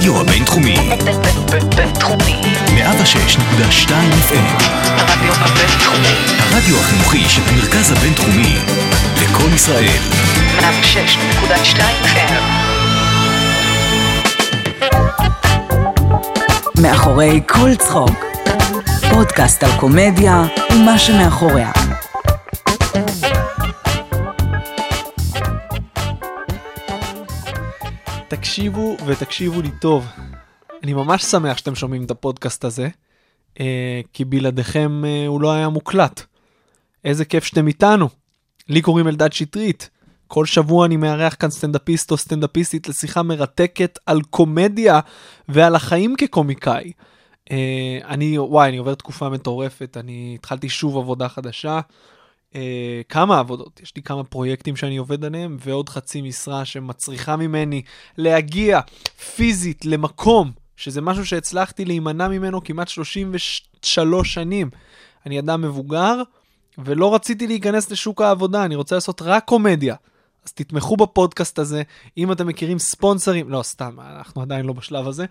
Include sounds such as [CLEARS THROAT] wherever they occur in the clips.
הרדיו הבינתחומי, בינתחומי. 106.2 FM, הרדיו הבינתחומי. הרדיו החינוכי של המרכז הבינתחומי, לקום ישראל, 106.2 FM. מאחורי כל צחוק. פודקאסט על קומדיה ומה שמאחוריה. תקשיבו ותקשיבו לי טוב. אני ממש שמח שאתם שומעים את הפודקאסט הזה, אה, כי בלעדיכם אה, הוא לא היה מוקלט. איזה כיף שאתם איתנו. לי קוראים אלדד שטרית. כל שבוע אני מארח כאן סטנדאפיסט או סטנדאפיסטית לשיחה מרתקת על קומדיה ועל החיים כקומיקאי. אה, אני, וואי, אני עובר תקופה מטורפת, אני התחלתי שוב עבודה חדשה. אה, כמה עבודות, יש לי כמה פרויקטים שאני עובד עליהם, ועוד חצי משרה שמצריכה ממני להגיע פיזית למקום, שזה משהו שהצלחתי להימנע ממנו כמעט 33 שנים. אני אדם מבוגר, ולא רציתי להיכנס לשוק העבודה, אני רוצה לעשות רק קומדיה. אז תתמכו בפודקאסט הזה, אם אתם מכירים ספונסרים, לא, סתם, אנחנו עדיין לא בשלב הזה,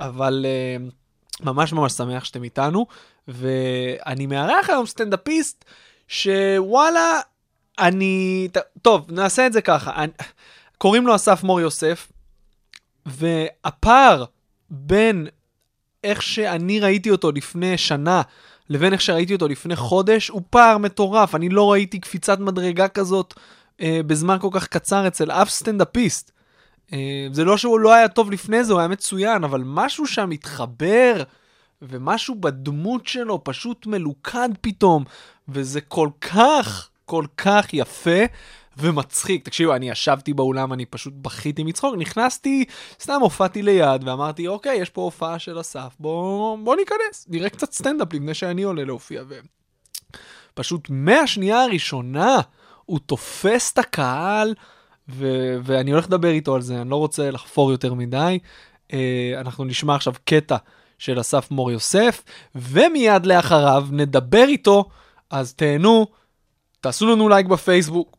אבל uh, ממש ממש שמח שאתם איתנו, ואני מארח היום סטנדאפיסט שוואלה, אני... טוב, נעשה את זה ככה. אני... קוראים לו אסף מור יוסף, והפער בין איך שאני ראיתי אותו לפני שנה לבין איך שראיתי אותו לפני חודש, הוא פער מטורף. אני לא ראיתי קפיצת מדרגה כזאת אה, בזמן כל כך קצר אצל אף סטנדאפיסט. אה, זה לא שהוא לא היה טוב לפני זה, הוא היה מצוין, אבל משהו שם התחבר, ומשהו בדמות שלו פשוט מלוכד פתאום, וזה כל כך, כל כך יפה ומצחיק. תקשיבו, אני ישבתי באולם, אני פשוט בכיתי מצחוק, נכנסתי, סתם הופעתי ליד, ואמרתי, אוקיי, יש פה הופעה של אסף, בוא, בוא ניכנס, נראה קצת סטנדאפ לפני שאני עולה להופיע. ו... פשוט מהשנייה הראשונה הוא תופס את הקהל, ו- ואני הולך לדבר איתו על זה, אני לא רוצה לחפור יותר מדי. Uh, אנחנו נשמע עכשיו קטע של אסף מור יוסף, ומיד לאחריו נדבר איתו, אז תהנו, תעשו לנו לייק בפייסבוק,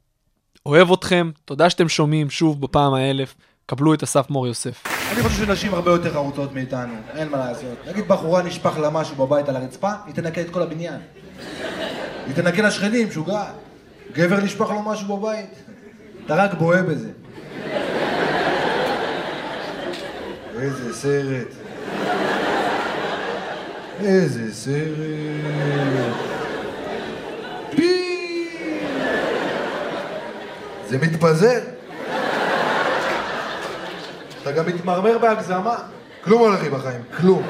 אוהב אתכם, תודה שאתם שומעים שוב בפעם האלף, קבלו את אסף מור יוסף. אני חושב שנשים הרבה יותר חרוצות מאיתנו, אין מה לעשות. נגיד בחורה נשפך לה משהו בבית על הרצפה, היא תנקה את כל הבניין. היא תנקה לשכנים, משוגעת. גבר נשפך לו משהו בבית, אתה רק בוהה בזה. איזה סרט. איזה סרט. זה מתפזר. אתה גם מתמרמר בהגזמה. כלום הולך לי בחיים, כלום.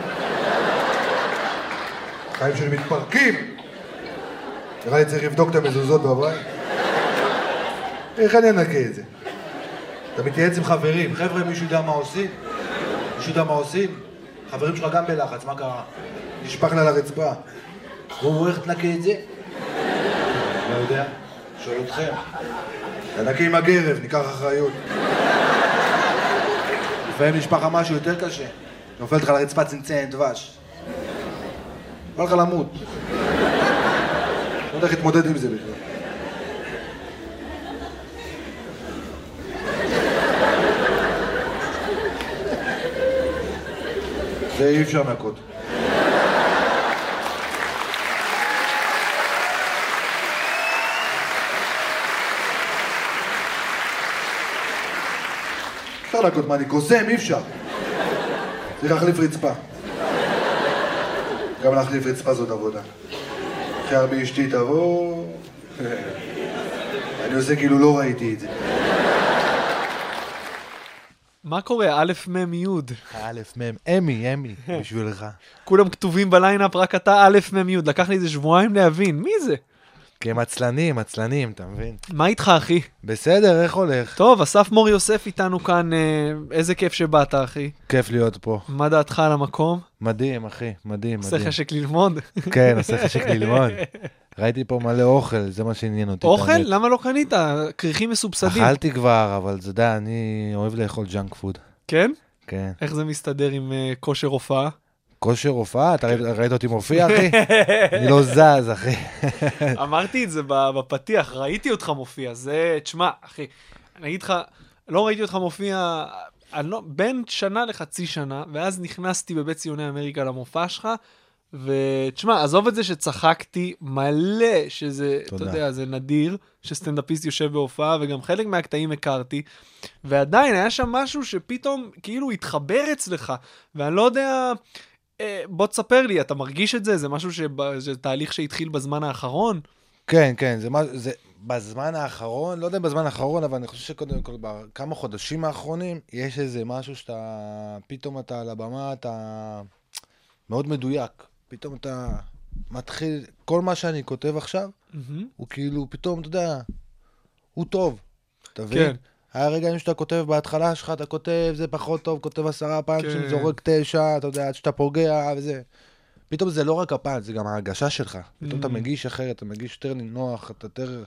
החיים שלי מתפרקים. נראה לי צריך לבדוק את המזוזות בבית. איך אני אנקה את זה? אתה מתייעץ עם חברים, חבר'ה, מישהו יודע מה עושים? מישהו יודע מה עושים? חברים שלך גם בלחץ, מה קרה? נשפך לה על הרצפה. הוא איך תנקה את זה? לא יודע, שואל אתכם. תנקה עם הגרב, ניקח אחריות. לפעמים נשפך לך משהו יותר קשה. נופלת לך על הרצפה צנצנת דבש. בא לך למות. לא יודע איך להתמודד עם זה בכלל. זה אי אפשר לנקות. אפשר לנקות, מה אני קוסם? אי אפשר. צריך להחליף רצפה. גם להחליף רצפה זאת עבודה. אחרי הרבה אשתי תבוא... אני עושה כאילו לא ראיתי את זה. מה קורה? א', מ', י'. א', מ', אמי, אמי, בשבילך. כולם כתובים בליינאפ, רק אתה א', מ', י'. לקח לי איזה שבועיים להבין, מי זה? כי הם עצלנים, עצלנים, אתה מבין? מה איתך, אחי? בסדר, איך הולך? טוב, אסף מור יוסף איתנו כאן, אה, איזה כיף שבאת, אחי. כיף להיות פה. מה דעתך על המקום? מדהים, אחי, מדהים, עושה מדהים. חשק ללמוד? כן, עושה חשק ללמוד. ראיתי פה מלא אוכל, זה מה שעניין אותי. אוכל? למה לא קנית? כריכים מסובסדים. אכלתי כבר, אבל אתה יודע, אני אוהב לאכול junk food. כן? כן. איך זה מסתדר עם אה, כושר הופעה? כושר הופעה? אתה ראית- ראית אותי מופיע, אחי? אני לא זז, אחי. אמרתי את זה בפתיח, ראיתי אותך מופיע, זה, תשמע, אחי, אני אגיד לך, לא ראיתי אותך מופיע, לא, בין שנה לחצי שנה, ואז נכנסתי בבית ציוני אמריקה למופע שלך, ותשמע, עזוב את זה שצחקתי מלא, שזה, אתה תודה. יודע, זה נדיר שסטנדאפיסט יושב בהופעה, וגם חלק מהקטעים הכרתי, ועדיין היה שם משהו שפתאום כאילו התחבר אצלך, ואני לא יודע... אה, בוא תספר לי, אתה מרגיש את זה? זה משהו שבא, זה תהליך שהתחיל בזמן האחרון? כן, כן, זה, מה, זה בזמן האחרון, לא יודע בזמן האחרון, אבל אני חושב שקודם כל, בכמה חודשים האחרונים, יש איזה משהו שאתה, פתאום אתה על הבמה, אתה מאוד מדויק. פתאום אתה מתחיל, כל מה שאני כותב עכשיו, מהמם. הוא כאילו, פתאום, אתה יודע, הוא טוב. אתה מבין? כן. היה רגעים שאתה כותב בהתחלה שלך, אתה כותב, זה פחות טוב, כותב עשרה פאנצ'ים, כן. זורק תשע, אתה יודע, עד שאתה פוגע וזה. פתאום זה לא רק הפאנץ', זה גם ההרגשה שלך. פתאום אתה Mm. מגיש אחרת, אתה מגיש יותר נינוח, אתה יותר...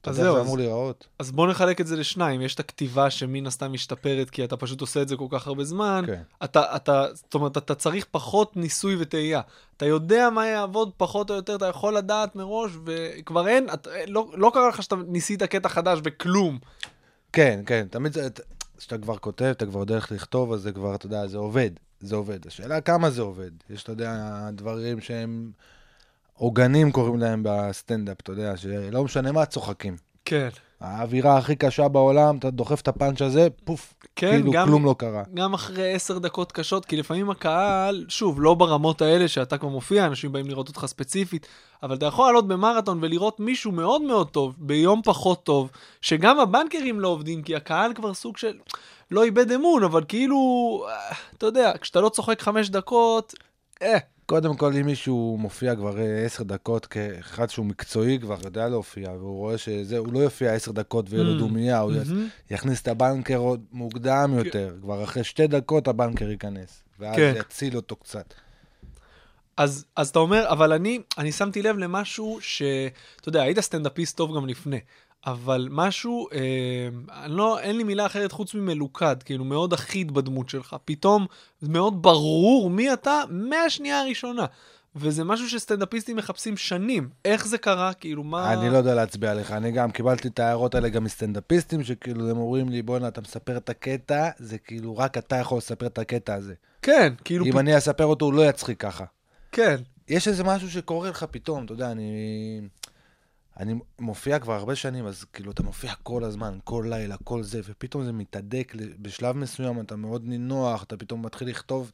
אתה יודע זה אמור להיראות. אז בוא נחלק את זה לשניים. יש את הכתיבה שמן הסתם משתפרת, כי אתה פשוט עושה את זה כל כך הרבה זמן. כן. אתה, אתה, זאת אומרת, אתה צריך פחות ניסוי וטעייה. אתה יודע מה יעבוד פחות או יותר, אתה יכול לדעת מראש, וכבר אין, אתה, לא, לא קרה לך שאתה ניסית קטע חדש וכלום. כן, כן, תמיד זה... כשאתה כבר כותב, אתה כבר יודע איך לכתוב, אז זה כבר, אתה יודע, זה עובד. זה עובד. השאלה כמה זה עובד. יש, אתה יודע, דברים שהם עוגנים קוראים להם בסטנדאפ, אתה יודע, שלא משנה מה, צוחקים. כן. האווירה הכי קשה בעולם, אתה דוחף את הפאנץ' הזה, פוף, כן, כאילו גם- כלום לא קרה. גם אחרי עשר דקות קשות, כי לפעמים הקהל, שוב, לא ברמות האלה שאתה כבר מופיע, אנשים באים לראות אותך ספציפית, אבל אתה יכול לעלות במרתון ולראות מישהו מאוד מאוד טוב, ביום פחות טוב, שגם הבנקרים לא עובדים, כי הקהל כבר סוג של... לא איבד אמון, אבל כאילו, אה, אתה יודע, כשאתה לא צוחק חמש דקות, אה, קודם כל, אם מישהו מופיע כבר אה, עשר דקות כאחד שהוא מקצועי, כבר יודע להופיע, והוא רואה שזה, הוא לא יופיע עשר דקות ויהיה לו Mm. דומייה, הוא מהמם. יכניס את הבנקר עוד מוקדם יותר. כבר אחרי שתי דקות הבנקר ייכנס. ואז כן. יציל אותו קצת. אז, אז אתה אומר, אבל אני, אני שמתי לב למשהו ש... אתה יודע, היית סטנדאפיסט טוב גם לפני, אבל משהו, אה, לא, אין לי מילה אחרת חוץ ממלוכד, כאילו מאוד אחיד בדמות שלך. פתאום מאוד ברור מי אתה מהשנייה הראשונה. וזה משהו שסטנדאפיסטים מחפשים שנים. איך זה קרה? כאילו, מה... אני לא יודע להצביע עליך, אני גם קיבלתי את ההערות האלה גם מסטנדאפיסטים, שכאילו הם אומרים לי, בואנה, אתה מספר את הקטע, זה כאילו רק אתה יכול לספר את הקטע הזה. כן, כאילו... אם פ... אני אספר אותו, הוא לא יצחיק ככה. כן. יש איזה משהו שקורה לך פתאום, אתה יודע, אני... אני מופיע כבר הרבה שנים, אז כאילו, אתה מופיע כל הזמן, כל לילה, כל זה, ופתאום זה מתהדק, בשלב מסוים אתה מאוד נינוח, אתה פתאום מתחיל לכתוב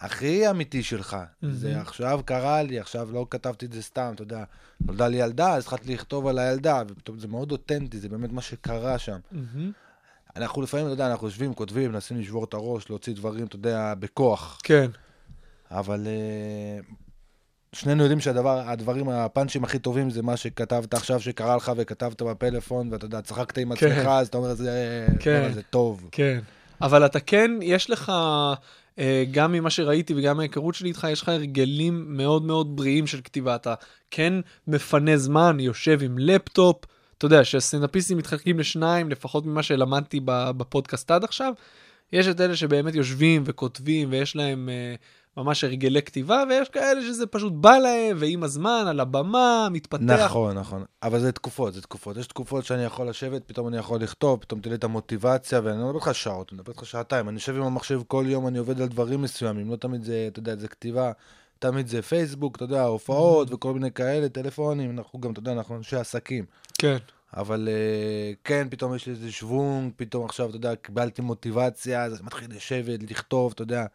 הכי אמיתי שלך. זה מהמם. עכשיו קרה לי, עכשיו לא כתבתי את זה סתם, אתה יודע, נולדה לי ילדה, אז התחלתי לכתוב על הילדה, ופתאום זה מאוד אותנטי, זה באמת מה שקרה שם. מהמם. אנחנו לפעמים, אתה יודע, אנחנו יושבים, כותבים, מנסים לשבור את הראש, להוציא דברים, אתה יודע, בכוח. כן. אבל אה, שנינו יודעים שהדברים, הפאנצ'ים הכי טובים זה מה שכתבת עכשיו שקרה לך וכתבת בפלאפון, ואתה יודע, צחקת עם כן. עצמך, אז אתה אומר, זה, כן. זה טוב. כן. אבל אתה כן, יש לך, אה, גם ממה שראיתי וגם מההיכרות שלי איתך, יש לך הרגלים מאוד מאוד בריאים של כתיבה. אתה כן מפנה זמן, יושב עם לפטופ. אתה יודע, שהסטנדאפיסטים מתחלקים לשניים, לפחות ממה שלמדתי בפודקאסט עד עכשיו. יש את אלה שבאמת יושבים וכותבים ויש להם אה, ממש הרגלי כתיבה, ויש כאלה שזה פשוט בא להם, ועם הזמן, על הבמה, מתפתח. נכון, נכון. אבל זה תקופות, זה תקופות. יש תקופות שאני יכול לשבת, פתאום אני יכול לכתוב, פתאום תהיה לי את המוטיבציה, ואני לא מדבר איתך שעות, אני מדבר איתך שעתיים. אני יושב עם המחשב כל יום, אני עובד על דברים מסוימים, לא תמיד זה, אתה יודע, זה כתיבה, תמיד זה פייסבוק, אתה יודע, הופעות וכל מיני כאלה, טלפונים, אנחנו גם, אתה יודע, אנחנו אנשי עסקים. כן. אבל אה, כן, פתאום יש לי איזה שוונג, פתאום עכשיו, אתה יודע, קיבלתי מוטיבציה, אז אני מתחיל לשבת, לכתוב, אתה יודע,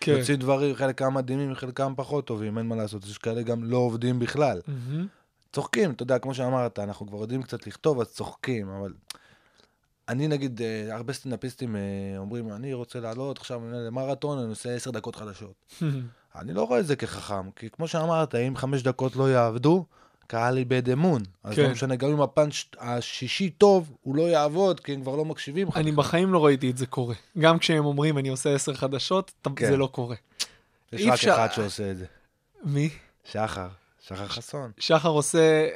כן. יוצאים דברים, חלקם מדהימים, חלקם פחות טובים, אין מה לעשות, יש כאלה גם לא עובדים בכלל. מהמם. צוחקים, אתה יודע, כמו שאמרת, אנחנו כבר יודעים קצת לכתוב, אז צוחקים, אבל... אני נגיד, אה, הרבה סטנדאפיסטים אה, אומרים, אני רוצה לעלות עכשיו למרתון, אני עושה עשר דקות חדשות. אני לא רואה את זה כחכם, כי כמו שאמרת, אם חמש דקות לא יעבדו, קהל איבד אמון. אז כן. לא משנה, גם אם הפאנץ' השישי טוב, הוא לא יעבוד, כי הם כבר לא מקשיבים לך. אני בחיים לא ראיתי את זה קורה. גם כשהם אומרים, אני עושה עשר חדשות, כן. זה לא קורה. יש רק אפשר- אחד שעושה את זה, מי? שחר, שחר חסון. שחר עושה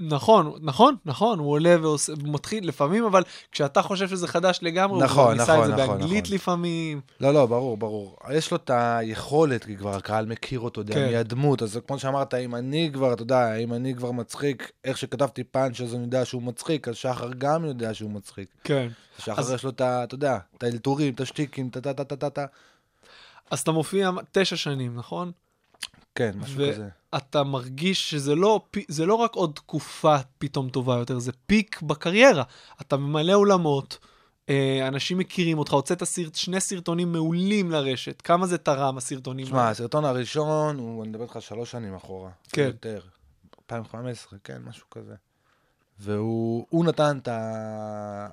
נכון, נכון, נכון, הוא עולה ועושה, מתחיל לפעמים, אבל כשאתה חושב שזה חדש לגמרי, נכון, הוא ניסה נכון, את זה נכון, באנגלית נכון. לפעמים. לא, לא, ברור, ברור. יש לו את היכולת, כי כבר הקהל מכיר אותו, יודע, כן. מי הדמות, אז כמו שאמרת, אם אני כבר, אתה יודע, אם אני כבר מצחיק, איך שכתבתי פאנץ' אז אני יודע שהוא מצחיק, אז שחר גם יודע שהוא מצחיק. כן. שחר אז- יש לו את ה... אתה יודע, את האלתורים, את השטיקים, טה טה טה טה טה. אז אתה מופיע תשע שנים, נכון? כן, משהו ו- כזה. אתה מרגיש שזה לא, זה לא רק עוד תקופה פתאום טובה יותר, זה פיק בקריירה. אתה ממלא אולמות, אה, אנשים מכירים אותך, הוצאת סרט, שני סרטונים מעולים לרשת. כמה זה תרם, הסרטונים שמע, האלה? הסרטון הראשון, הוא, אני מדבר איתך שלוש שנים אחורה. כן. יותר. 2015, כן, משהו כזה. והוא הוא נתן את ה...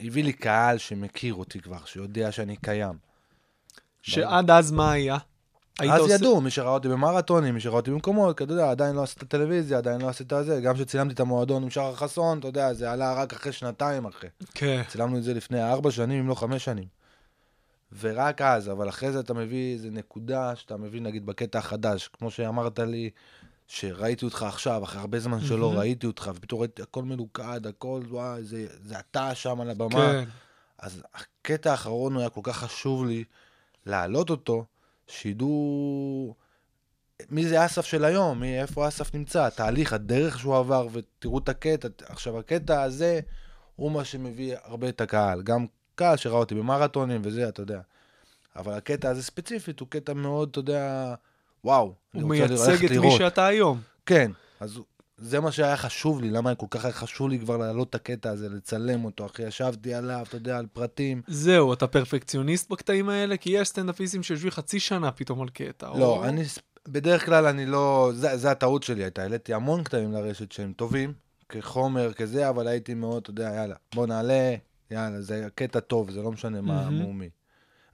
הביא לי קהל שמכיר אותי כבר, שיודע שאני קיים. שעד אז מה היה? אז עושה- ידעו, מי שראה אותי במרתונים, מי שראה אותי במקומות, אתה יודע, עדיין לא עשית טלוויזיה, עדיין לא עשית זה. גם כשצילמתי את המועדון עם שחר חסון, אתה יודע, זה עלה רק אחרי שנתיים אחרי. כן. צילמנו את זה לפני ארבע שנים, אם לא חמש שנים. ורק אז, אבל אחרי זה אתה מביא איזה נקודה שאתה מביא נגיד בקטע החדש, כמו שאמרת לי, שראיתי אותך עכשיו, אחרי הרבה זמן שלא מהמם. ראיתי אותך, ופתאום ראיתי הכל מלוכד, הכל, וואי, זה, זה אתה שם על הבמה. כן. אז הקטע האחרון היה כל כך חשוב לי להעלות אותו, שידעו מי זה אסף של היום, מי, איפה אסף נמצא, התהליך, הדרך שהוא עבר, ותראו את הקטע. עכשיו, הקטע הזה הוא מה שמביא הרבה את הקהל. גם קהל שראה אותי במרתונים וזה, אתה יודע. אבל הקטע הזה ספציפית הוא קטע מאוד, אתה יודע, וואו. הוא מייצג את מי לראות. שאתה היום. כן, אז זה מה שהיה חשוב לי, למה כל כך היה חשוב לי כבר להעלות את הקטע הזה, לצלם אותו, אחי, ישבתי עליו, אתה יודע, על פרטים. זהו, אתה פרפקציוניסט בקטעים האלה? כי יש סטנדאפיסטים שיושבים חצי שנה פתאום על קטע. לא, או- אני, בדרך כלל אני לא, זה, זה הטעות שלי הייתה, העליתי המון קטעים לרשת שהם טובים, כחומר, כזה, אבל הייתי מאוד, אתה יודע, יאללה, בוא נעלה, יאללה, זה קטע טוב, זה לא משנה מה. מו מי.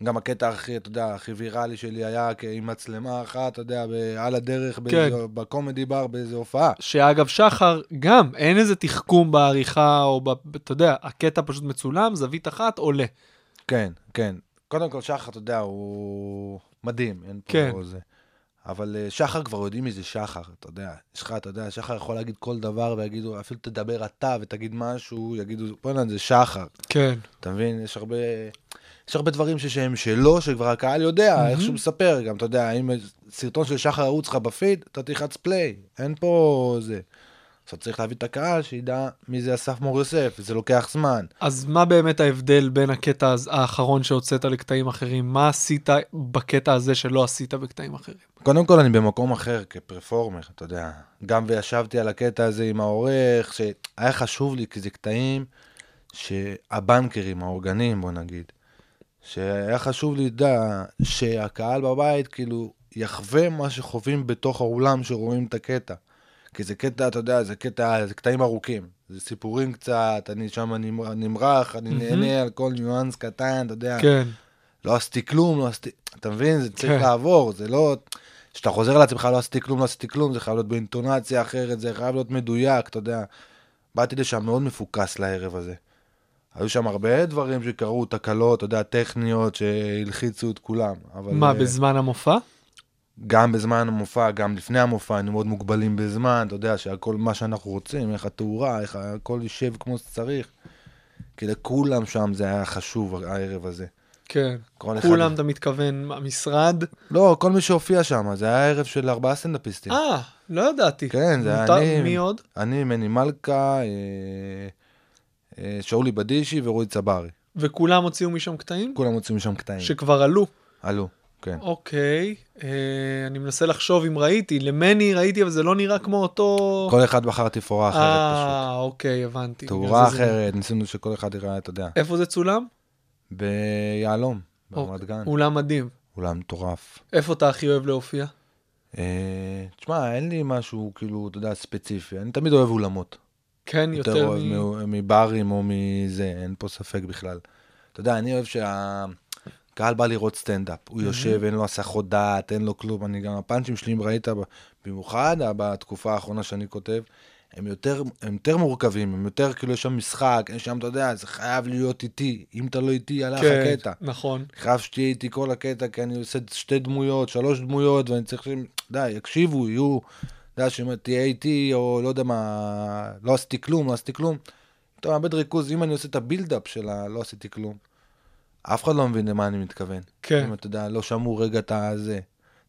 גם הקטע הכי, אתה יודע, הכי ויראלי שלי היה עם מצלמה אחת, אתה יודע, על הדרך, באיזה- בקומדי בר, באיזה הופעה. שאגב, שחר, גם, אין איזה תחכום בעריכה, או ב... אתה יודע, הקטע פשוט מצולם, זווית אחת, עולה. כן, כן. קודם כל, שחר, אתה יודע, הוא מדהים, אין פה כן. זה. אבל אה, שחר כבר יודעים מי זה שחר, אתה יודע. יש לך, אתה יודע, שחר יכול להגיד כל דבר ויגידו, אפילו תדבר אתה ותגיד משהו, יגידו, בוא'נה, זה שחר. כן. אתה מבין? יש הרבה... יש הרבה דברים שהם שלו, שכבר הקהל יודע, איך שהוא מספר גם, אתה יודע, אם סרטון של שחר ערוץ לך בפיד, אתה תלחץ פליי, אין פה זה. עכשיו צריך להביא את הקהל שידע מי זה אסף מור יוסף, וזה לוקח זמן. אז מה באמת ההבדל בין הקטע האחרון שהוצאת לקטעים אחרים? מה עשית בקטע הזה שלא עשית בקטעים אחרים? קודם כל, אני במקום אחר כפרפורמר, אתה יודע. גם וישבתי על הקטע הזה עם העורך, שהיה חשוב לי, כי זה קטעים שהבנקרים, האורגנים, בוא נגיד, שהיה חשוב לי, יודע, שהקהל בבית, כאילו, יחווה מה שחווים בתוך האולם שרואים את הקטע. כי זה קטע, אתה יודע, זה קטע, זה קטעים ארוכים. זה סיפורים קצת, אני שם נמר- נמרח, אני נהנה על כל ניואנס קטן, אתה יודע. כן. לא עשיתי כלום, לא עשיתי... אתה מבין? זה צריך כן. לעבור, זה לא... כשאתה חוזר על עצמך, לא עשיתי כלום, לא עשיתי כלום, זה חייב להיות באינטונציה אחרת, זה חייב להיות מדויק, אתה יודע. באתי לשם מאוד מפוקס לערב הזה. היו שם הרבה דברים שקרו, תקלות, אתה יודע, טכניות שהלחיצו את כולם. אבל, מה, אה, בזמן המופע? גם בזמן המופע, גם לפני המופע, היינו מאוד מוגבלים בזמן, אתה יודע, שהכל מה שאנחנו רוצים, איך התאורה, איך הכל יישב כמו שצריך. כי לכולם שם זה היה חשוב, הערב הזה. כן. כל אחד- כולם, אתה מתכוון, המשרד? לא, כל מי שהופיע שם, זה היה ערב של ארבעה סטנדאפיסטים. אה, לא ידעתי. כן, זה היה אני. מי עוד? אני, מני מלכה, אה, שאולי בדישי ורועי צברי. וכולם הוציאו משם קטעים? כולם הוציאו משם קטעים. שכבר עלו. עלו, כן. אוקיי, אה, אני מנסה לחשוב אם ראיתי. למני ראיתי, אבל זה לא נראה כמו אותו... כל אחד בחר תפאורה אחרת אה, אוקיי, הבנתי. פשוט. בגלל תאורה זה זה- אחרת, ניסינו שכל אחד יראה, אתה יודע. איפה זה צולם? ביהלום, ברמת אוקיי, גן. אולם מדהים. אולם מטורף. איפה אתה הכי אוהב להופיע? אה, תשמע, אין לי משהו, כאילו, אתה יודע, ספציפי. אני תמיד אוהב אולמות. כן, יותר יותר מ... מברים או מזה, אין פה ספק בכלל. אתה יודע, אני אוהב שהקהל בא לראות סטנדאפ. הוא יושב, אין לו הסחות דעת, אין לו כלום. אני גם, הפאנצ'ים שלי, אם ראית, במיוחד בתקופה האחרונה שאני כותב, הם יותר, הם יותר מורכבים, הם יותר, כאילו, יש שם משחק, יש שם, אתה יודע, זה חייב להיות איתי. אם אתה לא איתי, הלך כן, הקטע. נכון. חייב שתהיה איתי כל הקטע, כי אני עושה שתי דמויות, שלוש דמויות, ואני צריך די, יקשיבו, יהיו, יודע, שאומר, תהיה איתי, או לא יודע מה, לא עשיתי כלום, לא עשיתי כלום. אתה מאבד ריכוז, אם אני עושה את הבילדאפ של ה... לא עשיתי כלום, אף אחד לא מבין למה אני מתכוון. כן. אם אתה יודע, לא שמעו רגע את הזה.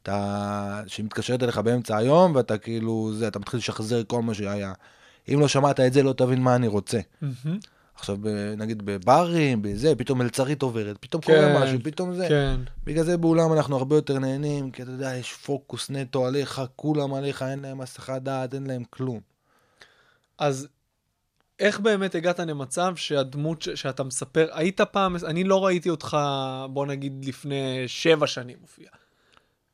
אתה... שהיא מתקשרת אליך באמצע היום, ואתה כאילו, זה, אתה מתחיל לשחזר כל מה שהיה. אם לא שמעת את זה, לא תבין מה אני רוצה. מהמם. עכשיו, ב- נגיד בברים, בזה, פתאום מלצרית עוברת, פתאום כן, קורה משהו, פתאום זה. כן. בגלל זה באולם אנחנו הרבה יותר נהנים, כי אתה יודע, יש פוקוס נטו עליך, כולם עליך, אין להם הסחת דעת, אין להם כלום. אז איך באמת הגעת למצב שהדמות ש- שאתה מספר, היית פעם, אני לא ראיתי אותך, בוא נגיד, לפני שבע שנים מופיע.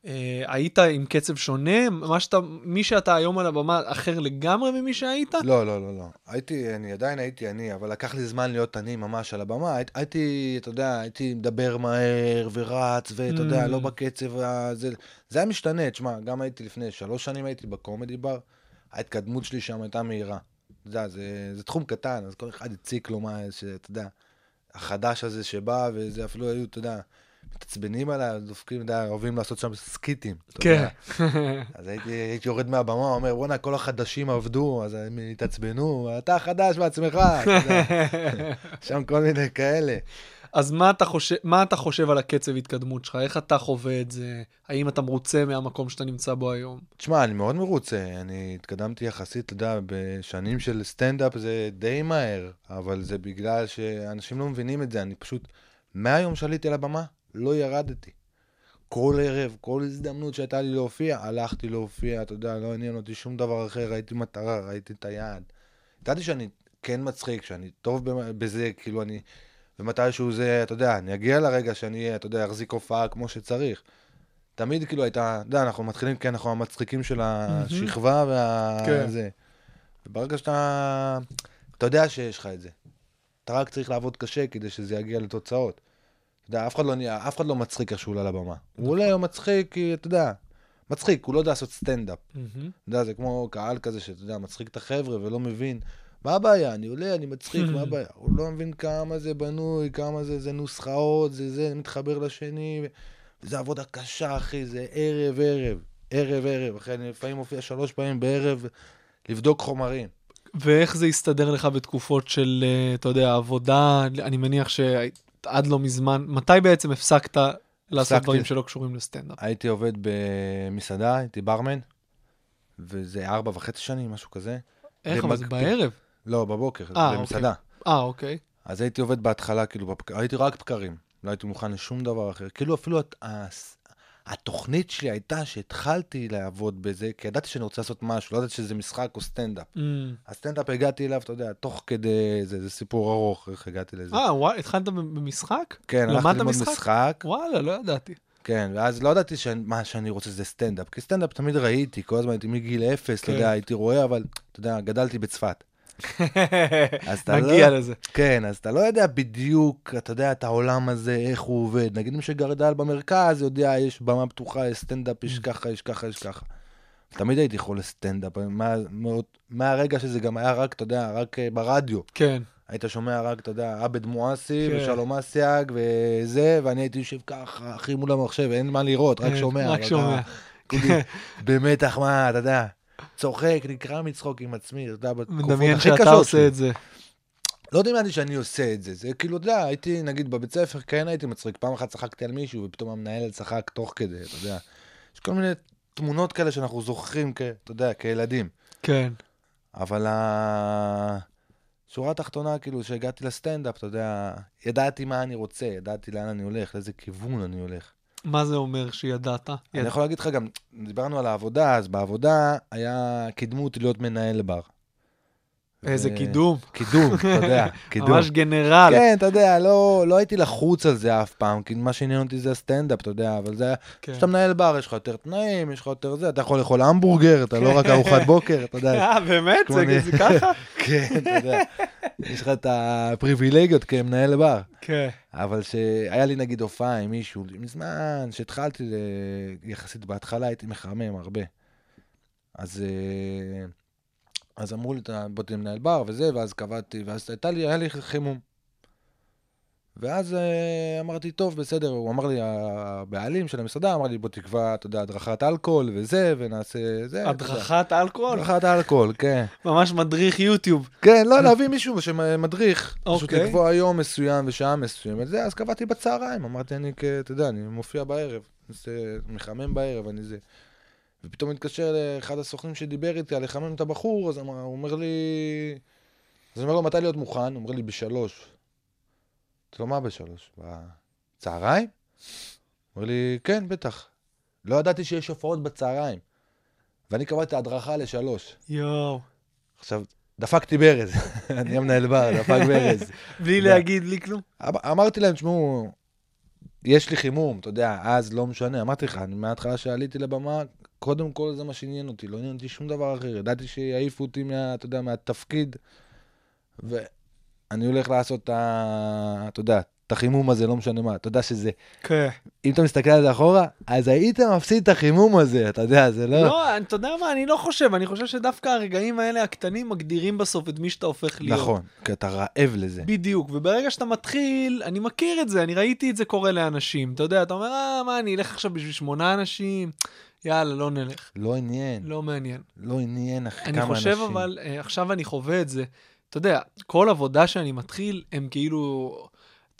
אה, היית עם קצב שונה? מה שאתה, מי שאתה היום על הבמה אחר לגמרי ממי שהיית? לא, לא, לא, לא. הייתי, אני עדיין הייתי אני, אבל לקח לי זמן להיות אני ממש על הבמה. הי- הייתי, אתה יודע, הייתי מדבר מהר ורץ, ואתה יודע, Mm. לא בקצב הזה. זה היה משתנה, תשמע, גם הייתי לפני שלוש שנים הייתי בקומדי בר, ההתקדמות שלי שם הייתה מהירה. אתה יודע, זה, זה תחום קטן, אז כל אחד הציק לו מה, שאתה יודע, החדש הזה שבא, וזה אפילו היו, אתה יודע, מתעצבנים עליי, דופקים, אתה יודע, אוהבים לעשות שם סקיטים. כן. אז הייתי, הייתי יורד מהבמה, אומר, בואנה, כל החדשים עבדו, אז הם התעצבנו, אתה חדש בעצמך. [LAUGHS] שם כל מיני כאלה. אז מה אתה, חושב, מה אתה חושב על הקצב התקדמות שלך? איך אתה חווה את זה? האם אתה מרוצה מהמקום שאתה נמצא בו היום? תשמע, אני מאוד מרוצה, אני התקדמתי יחסית, אתה יודע, בשנים של סטנדאפ זה די מהר, אבל זה בגלל שאנשים לא מבינים את זה, אני פשוט, מהיום שעליתי על הבמה, לא ירדתי. כל ערב, כל הזדמנות שהייתה לי להופיע, הלכתי להופיע, אתה יודע, לא עניין אותי שום דבר אחר, ראיתי מטרה, ראיתי את היעד. ידעתי שאני כן מצחיק, שאני טוב בזה, כאילו אני, ומתישהו זה, אתה יודע, אני אגיע לרגע שאני אהיה, אתה יודע, אחזיק הופעה כמו שצריך. תמיד כאילו הייתה, אתה יודע, אנחנו מתחילים, כן, אנחנו המצחיקים של השכבה וה... כן. זה. וברגע שאתה, אתה יודע שיש לך את זה. אתה רק צריך לעבוד קשה כדי שזה יגיע לתוצאות. אתה יודע, אף אחד לא אף אחד לא מצחיק איך שהוא עולה לבמה. הוא עולה, הוא מצחיק, כי, אתה יודע, מצחיק, הוא לא יודע לעשות סטנדאפ. אתה יודע, זה כמו קהל כזה שאתה יודע, מצחיק את החבר'ה ולא מבין. מה הבעיה? אני עולה, אני מצחיק, מה הבעיה? הוא לא מבין כמה זה בנוי, כמה זה, זה נוסחאות, זה זה, מתחבר לשני. וזה עבודה קשה, אחי, זה ערב, ערב, ערב, ערב. אחי, אני לפעמים מופיע שלוש פעמים בערב לבדוק חומרים. ואיך זה הסתדר לך בתקופות של, אה, אתה יודע, עבודה? אני מניח שעד לא מזמן, מתי בעצם הפסקת לעשות הפסקתי. דברים שלא קשורים לסטנדאפ? הייתי עובד במסעדה, הייתי ברמן, וזה ארבע וחצי שנים, משהו כזה. איך, אבל זה. בערב? לא, בבוקר, אה, במסעדה. אה, אוקיי. אז הייתי עובד בהתחלה, כאילו, בפק... הייתי רק בקרים. לא הייתי מוכן לשום דבר אחר. כאילו, אפילו. הס- התוכנית שלי הייתה שהתחלתי לעבוד בזה, כי ידעתי שאני רוצה לעשות משהו, לא ידעתי שזה משחק או סטנדאפ. Mm. הסטנדאפ הגעתי אליו, אתה יודע, תוך כדי, זה, זה סיפור ארוך, איך הגעתי לזה. אה, וואי, התחלת במשחק? כן, הלכתי ללמוד משחק? משחק, וואלה, לא ידעתי. כן, ואז לא ידעתי שמה שאני רוצה זה סטנדאפ, כי סטנדאפ תמיד ראיתי, כל הזמן הייתי מגיל אפס, אתה כן. יודע, הייתי רואה, אבל, אתה יודע, גדלתי בצפת. [LAUGHS] אז אתה נגיע לא- לזה. כן, אז אתה לא יודע בדיוק, אתה יודע, את העולם הזה, איך הוא עובד. נגיד מי שגדל במרכז יודע, יש במה פתוחה, יש סטנדאפ, יש ככה, יש ככה, יש ככה. תמיד הייתי חולה סטנדאפ, מה, מאוד- מהרגע שזה גם היה רק, אתה יודע, רק אה, ברדיו. כן. היית שומע רק, אתה יודע, עבד מואסי כן. ושלום אסיאג וזה, ואני הייתי יושב ככה, אחי מול המחשב, אין מה לראות, רק כן, שומע. רק שומע. [LAUGHS] כולי במתח, מה, אתה יודע, צוחק, נקרע מצחוק עם עצמי, אתה יודע, בתקופות מדמיין הכי שאתה קשות עושה שלי. את זה. לא דמיינתי שאני עושה את זה, זה כאילו, אתה יודע, הייתי, נגיד, בבית ספר, כן הייתי מצחיק, פעם אחת צחקתי על מישהו, ופתאום המנהל צחק תוך כדי, אתה יודע. יש כל מיני תמונות כאלה שאנחנו זוכרים, כ, אתה יודע, כילדים. כן. אבל השורה התחתונה, כאילו, שהגעתי לסטנדאפ, אתה יודע, ידעתי מה אני רוצה, ידעתי לאן אני הולך, לאיזה כיוון אני הולך. מה זה אומר שידעת? אני יכול להגיד לך גם, דיברנו על העבודה, אז בעבודה היה, קידמו אותי להיות מנהל בר. איזה קידום. קידום, אתה יודע, [LAUGHS] קידום. ממש גנרל. כן, אתה יודע, לא, לא הייתי לחוץ על זה אף פעם, כי מה שעניין אותי זה הסטנדאפ, אתה יודע, אבל זה היה, כן. כשאתה מנהל בר, יש לך יותר תנאים, יש לך יותר זה, אתה יכול לאכול המבורגר, אתה לא רק ארוחת בוקר, אתה יודע. [LAUGHS] אה, באמת? זה אני- זה ככה? [LAUGHS] כן, אתה יודע, יש לך את הפריבילגיות כמנהל בר. כן. אבל שהיה לי נגיד הופעה עם מישהו, מזמן, שהתחלתי, יחסית בהתחלה הייתי מחמם הרבה. אז, אה, אז אמרו לי, "אתה- בוא תהיה מנהל בר וזה, ואז קבעתי, ואז הייתה לי, היה לי חימום. ואז אה, אמרתי, טוב, בסדר, הוא אמר לי, הבעלים של המסעדה אמר לי, בוא תקבע, אתה יודע, הדרכת אלכוהול וזה, ונעשה זה. הדרכת אלכוהול? הדרכת אלכוהול, כן. [LAUGHS] ממש מדריך יוטיוב. כן, לא, להביא מישהו שמדריך, פשוט אוקיי. לקבוע יום מסוים ושעה מסוימת, זה, אז קבעתי בצהריים, אמרתי, אני, אתה יודע, אני מופיע בערב, מחמם בערב, אני זה. ופתאום התקשר לאחד הסוכנים שדיבר איתי על לחמם את הבחור, אז אמר, הוא אומר לי... אז אני אומר לו, מתי להיות מוכן? הוא אומר לי, בשלוש. אמרתי לו, מה בשלוש? בצהריים? הוא אומר לי, כן, בטח. לא ידעתי שיש הופעות בצהריים. ואני קבעתי הדרכה לשלוש. יואו. עכשיו, דפקתי ברז, [LAUGHS] אני המנהל בר, דפק ברז. בלי. להגיד לי כלום. אמ- אמרתי להם, תשמעו, יש לי חימום, אתה יודע, אז לא משנה, אמרתי לך, אני מההתחלה שעליתי לבמה, קודם כל זה מה שעניין אותי, לא עניין אותי שום דבר אחר, ידעתי שיעיפו אותי, מה, אתה יודע, מהתפקיד, ואני הולך לעשות את ה... אתה יודע, את החימום הזה, לא משנה מה, אתה יודע שזה, כן. אם אתה מסתכל על זה אחורה, אז היית מפסיד את החימום הזה, אתה יודע, זה לא... לא, אתה יודע מה, אני לא חושב, אני חושב שדווקא הרגעים האלה הקטנים מגדירים בסוף את מי שאתה הופך להיות. נכון, כי אתה רעב לזה. בדיוק, וברגע שאתה מתחיל, אני מכיר את זה, אני ראיתי את זה קורה לאנשים. אתה יודע, אתה אומר, אה, מה, אני אלך עכשיו בשביל שמונה אנשים? יאללה, לא נלך. לא עניין, לא מעניין. לא עניין, אחי, אני כמה חושב אנשים. אבל, אה, עכשיו אני חווה את זה, אתה יודע, כל עבודה שאני מתחיל, הם כאילו,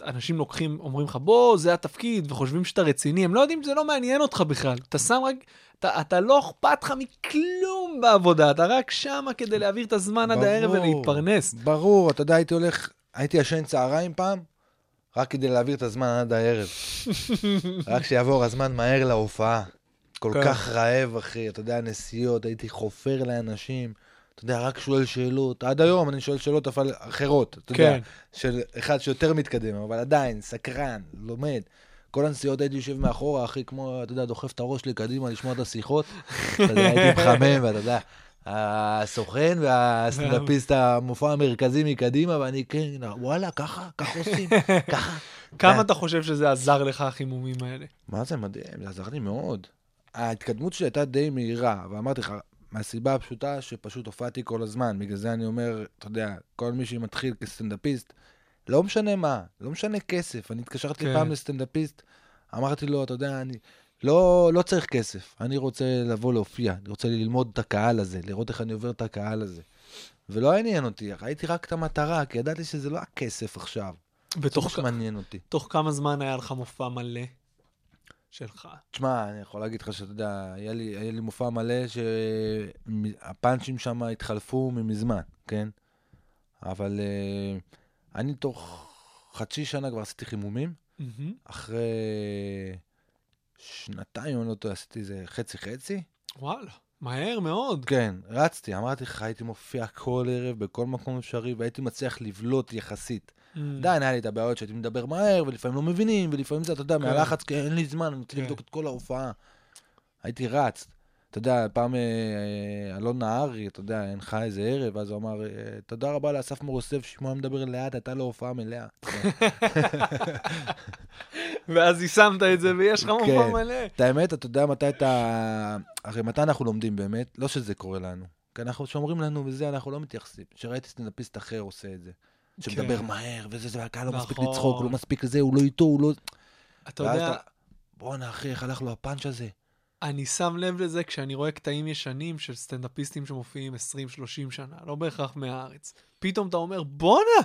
אנשים לוקחים, אומרים לך, בוא, זה התפקיד, וחושבים שאתה רציני, הם לא יודעים שזה לא מעניין אותך בכלל. אתה שם רק, אתה, אתה לא אכפת לך מכלום בעבודה, אתה רק שמה כדי להעביר את הזמן עד הערב ברור, ולהתפרנס. ברור, אתה יודע, הייתי הולך, הייתי ישן צהריים פעם, רק כדי להעביר את הזמן עד הערב. [LAUGHS] רק שיעבור הזמן מהר להופעה. כל כן. כך רעב, אחי, אתה יודע, נסיעות, הייתי חופר לאנשים, אתה יודע, רק שואל שאלות. עד היום אני שואל שאלות אבל אחרות, אתה יודע, כן. של אחד שיותר מתקדם, אבל עדיין, סקרן, לומד. כל הנסיעות הייתי יושב מאחורה, אחי, כמו, אתה יודע, דוחף את הראש לי קדימה לשמוע את השיחות. אתה יודע, הייתי [LAUGHS] מחמם, ואתה יודע, הסוכן והסטנדאפיסט [LAUGHS] המופע המרכזי מקדימה, ואני כן, וואלה, ככה, ככה עושים, ככה. כמה אתה חושב שזה עזר לך, החימומים האלה? מה זה מדהים, זה עזר לי מאוד. ההתקדמות שלי הייתה די מהירה, ואמרתי לך, מהסיבה הפשוטה שפשוט הופעתי כל הזמן. בגלל זה אני אומר, אתה יודע, כל מי שמתחיל כסטנדאפיסט, לא משנה מה, לא משנה כסף. אני התקשרתי כן. פעם לסטנדאפיסט, אמרתי לו, אתה יודע, אני לא, לא צריך כסף, אני רוצה לבוא להופיע, אני רוצה ללמוד את הקהל הזה, לראות איך אני עובר את הקהל הזה. ולא עניין אותי, ראיתי רק את המטרה, כי ידעתי שזה לא הכסף עכשיו. זה מה בתוך, שמעניין אותי. תוך כמה זמן היה לך מופע מלא שלך? תשמע, אני יכול להגיד לך שאתה יודע, היה לי, היה לי מופע מלא שהפאנצ'ים שם התחלפו ממזמן, כן? אבל uh, אני תוך חצי שנה כבר עשיתי חימומים, מהמם. אחרי שנתיים, אני לא טועה, עשיתי איזה חצי-חצי. וואלה, מהר מאוד. כן, רצתי, אמרתי לך, הייתי מופיע כל ערב בכל מקום אפשרי, והייתי מצליח לבלוט יחסית. אמ, עדיין היה לי את הבעיות שהייתי מדבר מהר, ולפעמים לא מבינים, ולפעמים זה, אתה יודע, כן. מהלחץ, כי אין לי זמן, אני רוצה כן. לבדוק את כל ההופעה. הייתי רץ. אתה יודע, פעם אה, אה, אלון נהרי, אתה יודע, הנחה איזה ערב, אז הוא אמר, אה, תודה רבה לאסף מור יוסף, שמו היה מדבר לאט, הייתה לו הופעה מלאה. [LAUGHS] ואז יישמת את זה ויש לך מופע כן. מלא. את האמת, אתה יודע מתי אתה... הרי מתי אנחנו לומדים באמת? לא שזה קורה לנו. כי אנחנו שאומרים לנו וזה, אנחנו לא מתייחסים. שראיתי סטנדאפיסט אחר עושה את זה. שמדבר כן. מהר, וזה, זה, והקהל לא מספיק נכון. לצחוק, הוא לא מספיק לזה, הוא לא איתו, הוא לא... אתה יודע, בואנה, אחי, איך הלך לו הפאנץ' הזה? אני שם לב לזה כשאני רואה קטעים ישנים של סטנדאפיסטים שמופיעים 20-30 שנה, לא בהכרח מהארץ. פתאום אתה אומר, בואנה,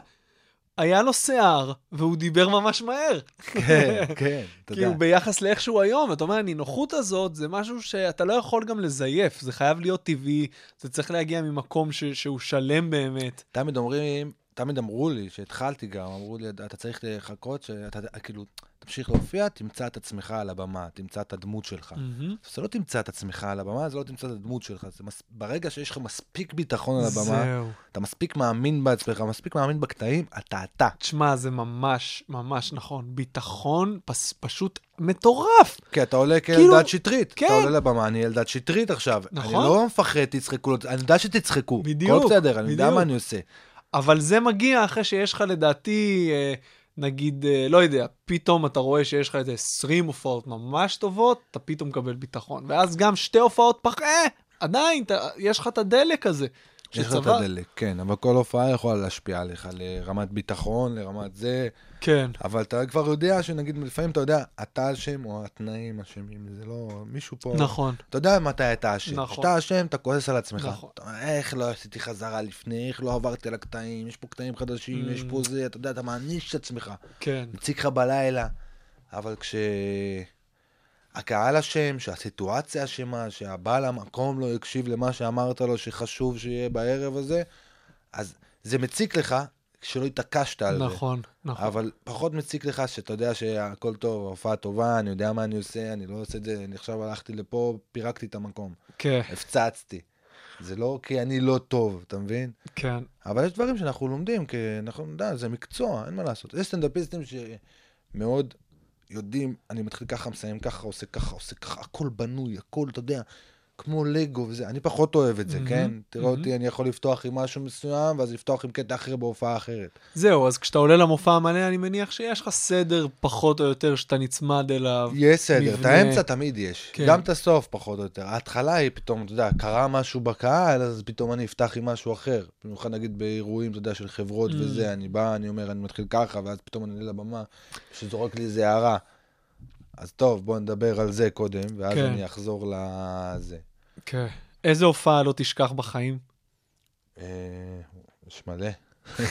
היה לו שיער, והוא דיבר ממש מהר. כן, [LAUGHS] כן, יודע. כאילו ביחס לאיך שהוא היום, אתה אומר, הנינוחות הזאת זה משהו שאתה לא יכול גם לזייף, זה חייב להיות טבעי, זה צריך להגיע ממקום ש- שהוא שלם באמת. תמיד אומרים, תמיד אמרו לי, שהתחלתי גם, אמרו לי, אתה צריך לחכות, שאתה כאילו, תמשיך להופיע, תמצא את עצמך על הבמה, תמצא את הדמות שלך. מהמם. אתה לא תמצא את עצמך על הבמה, אז לא תמצא את הדמות שלך. זה מס... ברגע שיש לך מספיק ביטחון על הבמה, זהו. אתה מספיק מאמין בעצמך, מספיק מאמין בקטעים, אתה אתה. תשמע, זה ממש ממש נכון. ביטחון פס, פשוט מטורף. כי אתה עולה כאילו- כאלדד שטרית. כן. אתה עולה לבמה, אני אלדד שטרית עכשיו. נכון. אני לא מפחד, תצחקו, אני יודע שתצחקו. בדיוק, הכל בסדר, אני יודע. מה אני עושה. אבל זה מגיע אחרי שיש לך לדעתי, אה, נגיד, אה, לא יודע, פתאום אתה רואה שיש לך איזה 20 הופעות ממש טובות, אתה פתאום מקבל ביטחון. ואז גם שתי הופעות פח... אה, עדיין, אתה, יש לך את הדלק הזה. יש לך את. הדלק, כן, אבל כל הופעה יכולה להשפיע עליך, לרמת ביטחון, לרמת זה, כן, אבל אתה כבר יודע שנגיד, לפעמים אתה יודע, אתה אשם או התנאים אשמים, זה לא, מישהו פה... נכון. אתה יודע מתי אתה אשם. נכון. כשאתה אשם, אתה כועס על עצמך. נכון. אתה אומר, איך לא עשיתי חזרה לפני, איך לא עברתי על הקטעים, יש פה קטעים חדשים, Mm. יש פה זה, אתה יודע, אתה מעניש את עצמך. כן, מציק לך בלילה, אבל כש... הקהל אשם, שהסיטואציה אשמה, שהבעל המקום לא הקשיב למה שאמרת לו שחשוב שיהיה בערב הזה, אז זה מציק לך כשלא התעקשת על זה. נכון, נכון. אבל פחות מציק לך שאתה יודע שהכל טוב, ההופעה טובה, אני יודע מה אני עושה, אני לא עושה את זה, אני עכשיו הלכתי לפה, פירקתי את המקום, כן, הפצצתי. זה לא כי אני לא טוב, אתה מבין? כן, אבל יש דברים שאנחנו לומדים, כי אנחנו, יודע, זה מקצוע, אין מה לעשות. יש סטנדאפיסטים שמאוד יודעים, אני מתחיל ככה, מסיים ככה, עושה ככה, עושה ככה, הכל בנוי, הכל, אתה יודע, כמו לגו וזה. אני פחות אוהב את זה, מהמם, כן? תראה מהמם. אותי, אני יכול לפתוח עם משהו מסוים, ואז לפתוח עם קטע אחר בהופעה אחרת. זהו, אז כשאתה עולה למופע המלא, אני מניח שיש לך סדר פחות או יותר שאתה נצמד אליו. יש סדר, את מבנה. האמצע תמיד יש. כן. גם את הסוף פחות או יותר. ההתחלה היא פתאום, אתה יודע, קרה משהו בקהל, אז פתאום אני אפתח עם משהו אחר. במיוחד נגיד באירועים, אתה יודע, של חברות Mm. וזה, אני בא, אני אומר, אני מתחיל ככה, ואז פתאום אני עולה לבמה, שזורק לי איזה הערה. אז טוב, בוא נדבר על זה קודם, ואז כן. אני אחזור לזה. כן. איזה הופעה לא תשכח בחיים? אה, יש מלא. [LAUGHS]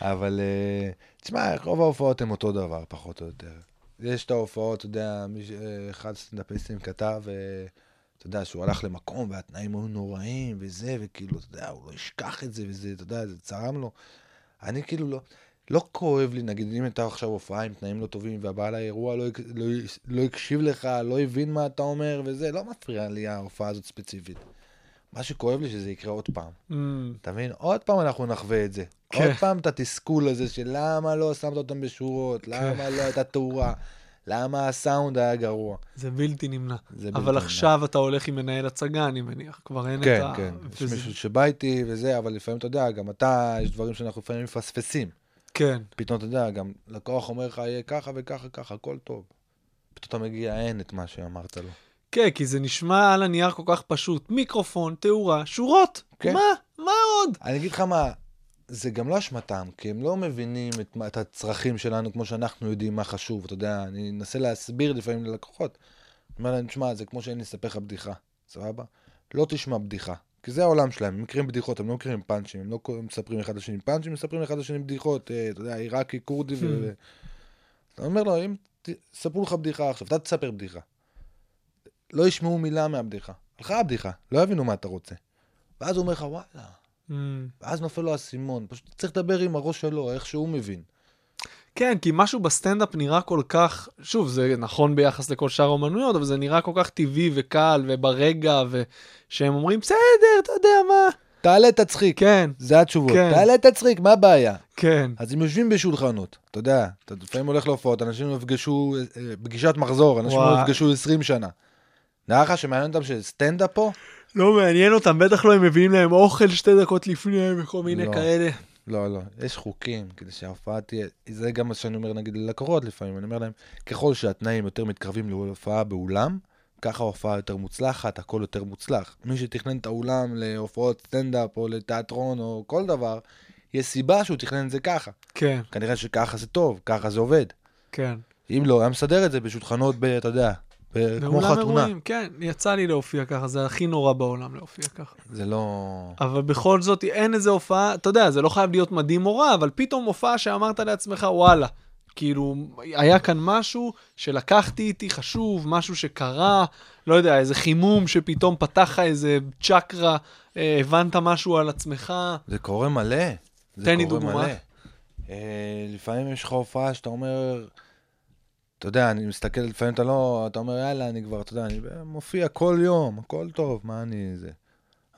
אבל, אה, תשמע, רוב ההופעות הן אותו דבר, פחות או יותר. יש את ההופעות, אתה יודע, מי ש- אה, אחד הסטנדאפיסטים כתב, אתה יודע, שהוא הלך למקום והתנאים היו נוראים וזה, וכאילו, אתה יודע, הוא לא ישכח את זה וזה, אתה יודע, זה צרם לו. אני כאילו לא, לא כואב לי, נגיד, אם הייתה עכשיו הופעה עם תנאים לא טובים, והבעל האירוע לא, לא, לא הקשיב לך, לא הבין מה אתה אומר וזה, לא מפריע לי ההופעה הזאת ספציפית. מה שכואב לי שזה יקרה עוד פעם. Mm, אתה מבין? עוד פעם אנחנו נחווה את זה. כן. עוד פעם את התסכול הזה של למה לא שמת אותם בשורות, כן. למה לא הייתה תאורה, למה הסאונד היה גרוע. זה בלתי נמנע. זה בלתי אבל נמנע. עכשיו אתה הולך עם מנהל הצגה, אני מניח. כבר אין כן, את ה... כן, יש וזה- מישהו שבא איתי וזה, אבל לפעמים אתה יודע, גם אתה, יש דברים שאנחנו לפעמים מפספסים. כן, פתאום אתה יודע, גם לקוח אומר לך, יהיה ככה וככה ככה, הכל טוב. פתאום אתה מגיע, אין את מה שאמרת לו. כן, כי זה נשמע על הנייר כל כך פשוט. מיקרופון, תאורה, שורות. כן. מה? מה עוד? אני אגיד לך מה, זה גם לא אשמתם, כי הם לא מבינים את, את הצרכים שלנו כמו שאנחנו יודעים מה חשוב, אתה יודע, אני אנסה להסביר לפעמים ללקוחות. אני אומר להם, תשמע, זה כמו שאני אספר לך בדיחה, סבבה? לא תשמע בדיחה, כי זה העולם שלהם, הם מכירים בדיחות, הם לא מכירים פאנצ'ים, הם לא מספרים אחד לשני פאנצ'ים, מספרים אחד לשני בדיחות, אה, אתה יודע, עיראקי, כורדי ו... ו- אתה אומר לו, אם יספרו לך בדיחה עכשיו, אתה תספר בדיחה. לא ישמעו מילה מהבדיחה. הלכה הבדיחה, לא יבינו מה אתה רוצה. ואז הוא אומר לך, וואלה. Mm. ואז נופל לו האסימון, פשוט צריך לדבר עם הראש שלו, איך שהוא מבין. כן, כי משהו בסטנדאפ נראה כל כך, שוב, זה נכון ביחס לכל שאר האומנויות, אבל זה נראה כל כך טבעי וקל וברגע, ושהם אומרים, בסדר, אתה יודע מה. תעלה תצחיק, כן, זה התשובות. כן. תעלה תצחיק, מה הבעיה? כן, אז הם יושבים בשולחנות, אתה יודע, אתה לפעמים הולך להופעות, אנשים לא יפגשו, אה, פגישת מחזור, אנשים וואי. לא יפגשו 20 שנה. נראה לך שמעניין אותם שסטנדאפ פה? לא מעניין אותם, בטח לא הם מביאים להם אוכל שתי דקות לפני וכל מיני לא. כאלה. לא, לא, יש חוקים כדי שההופעה תהיה, זה גם מה שאני אומר נגיד ללקוחות לפעמים, אני אומר להם, ככל שהתנאים יותר מתקרבים להופעה באולם, ככה ההופעה יותר מוצלחת, הכל יותר מוצלח. מי שתכנן את האולם להופעות סטנדאפ או לתיאטרון או כל דבר, יש סיבה שהוא תכנן את זה ככה. כן, כנראה שככה זה טוב, ככה זה עובד. כן. אם לא, היה מסדר את זה בשולחנות, אתה יודע, כמו חתונה. אירועים, כן, יצא לי להופיע ככה, זה הכי נורא בעולם להופיע ככה. זה לא... אבל בכל זאת, אין איזה הופעה, אתה יודע, זה לא חייב להיות מדהים או רע, אבל פתאום הופעה שאמרת לעצמך, וואלה, כאילו, היה כאן משהו שלקחתי איתי חשוב, משהו שקרה, לא יודע, איזה חימום שפתאום פתח לך איזה צ'קרה, אה, הבנת משהו על עצמך. זה קורה מלא. זה תן לי דוגמה. מלא. אה, לפעמים יש לך הופעה שאתה אומר, אתה יודע, אני מסתכל, לפעמים אתה לא, אתה אומר, יאללה, אני כבר, אתה יודע, אני מופיע כל יום, הכל טוב, מה אני זה.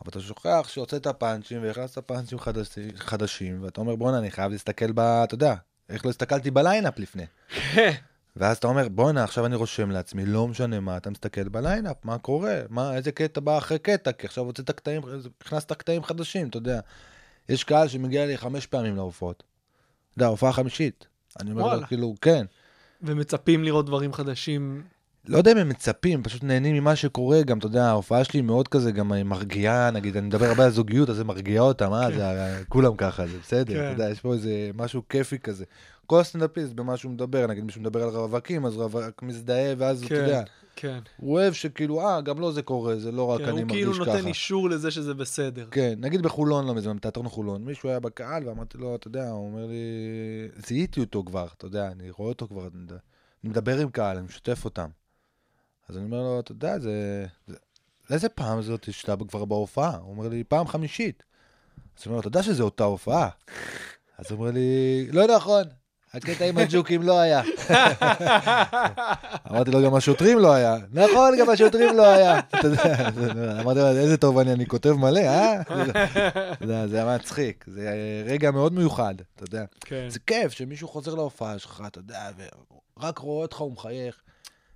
אבל אתה שוכח שהוצאת פאנצ'ים והכנסת פאנצ'ים חדשים, חדשים, ואתה אומר, בואנה, אני חייב להסתכל ב... אתה יודע, איך לא הסתכלתי ב lineup לפני. [LAUGHS] ואז אתה אומר, בואנה, עכשיו אני רושם לעצמי, לא משנה מה, אתה מסתכל ב lineup, מה קורה, מה, איזה קטע בא אחרי קטע, כי עכשיו הוצאת קטעים, הכנסת קטעים חדשים, אתה יודע. יש קהל שמגיע לי חמש פעמים להופעות. אתה יודע, הופעה חמישית. אני אומר לו. כאילו, כן. ומצפים לראות דברים חדשים. לא יודע אם הם מצפים, פשוט נהנים ממה שקורה, גם, אתה יודע, ההופעה שלי מאוד כזה, גם מרגיעה, נגיד, אני מדבר הרבה על זוגיות, אז זה מרגיע אותם, אה, זה, הרי כולם ככה, זה בסדר, כן. אתה יודע, יש פה איזה משהו כיפי כזה. כל הסטנדאפיסט במה שהוא מדבר, נגיד מישהו מדבר על רווקים, אז רווק מזדהה, ואז, אתה יודע, כן, הוא אוהב שכאילו, אה, גם לו זה קורה, זה לא רק כן, אני הוא מרגיש כאילו ככה. נותן אישור לזה שזה בסדר. כן, נגיד בחולון, לא מזמן, בתיאטרון חולון, מישהו היה בקהל ואמרתי לו, אתה יודע, הוא אומר לי, זיהיתי אותו כבר, אתה יודע, אני רואה אותו כבר, אני, מדבר עם קהל, אני משתף אותם. אז אני אומר לו, אתה יודע, זה... זה לאיזה פעם זאת שאתה כבר בהופעה? הוא אומר לי, פעם חמישית. אז אני אומר לו, אתה יודע שזו אותה הופעה? אז הוא אומר לי, לא נכון, הקטע עם הג'וקים לא היה. אמרתי לו, גם השוטרים לא היה. נכון, גם השוטרים לא היה. יודע, אמרתי לו, איזה טוב אני, אני כותב מלא, אה? זה היה מצחיק, זה רגע מאוד מיוחד, אתה יודע. כן. זה כיף שמישהו חוזר להופעה שלך, אתה יודע, ורק רואה אותך, הוא מחייך.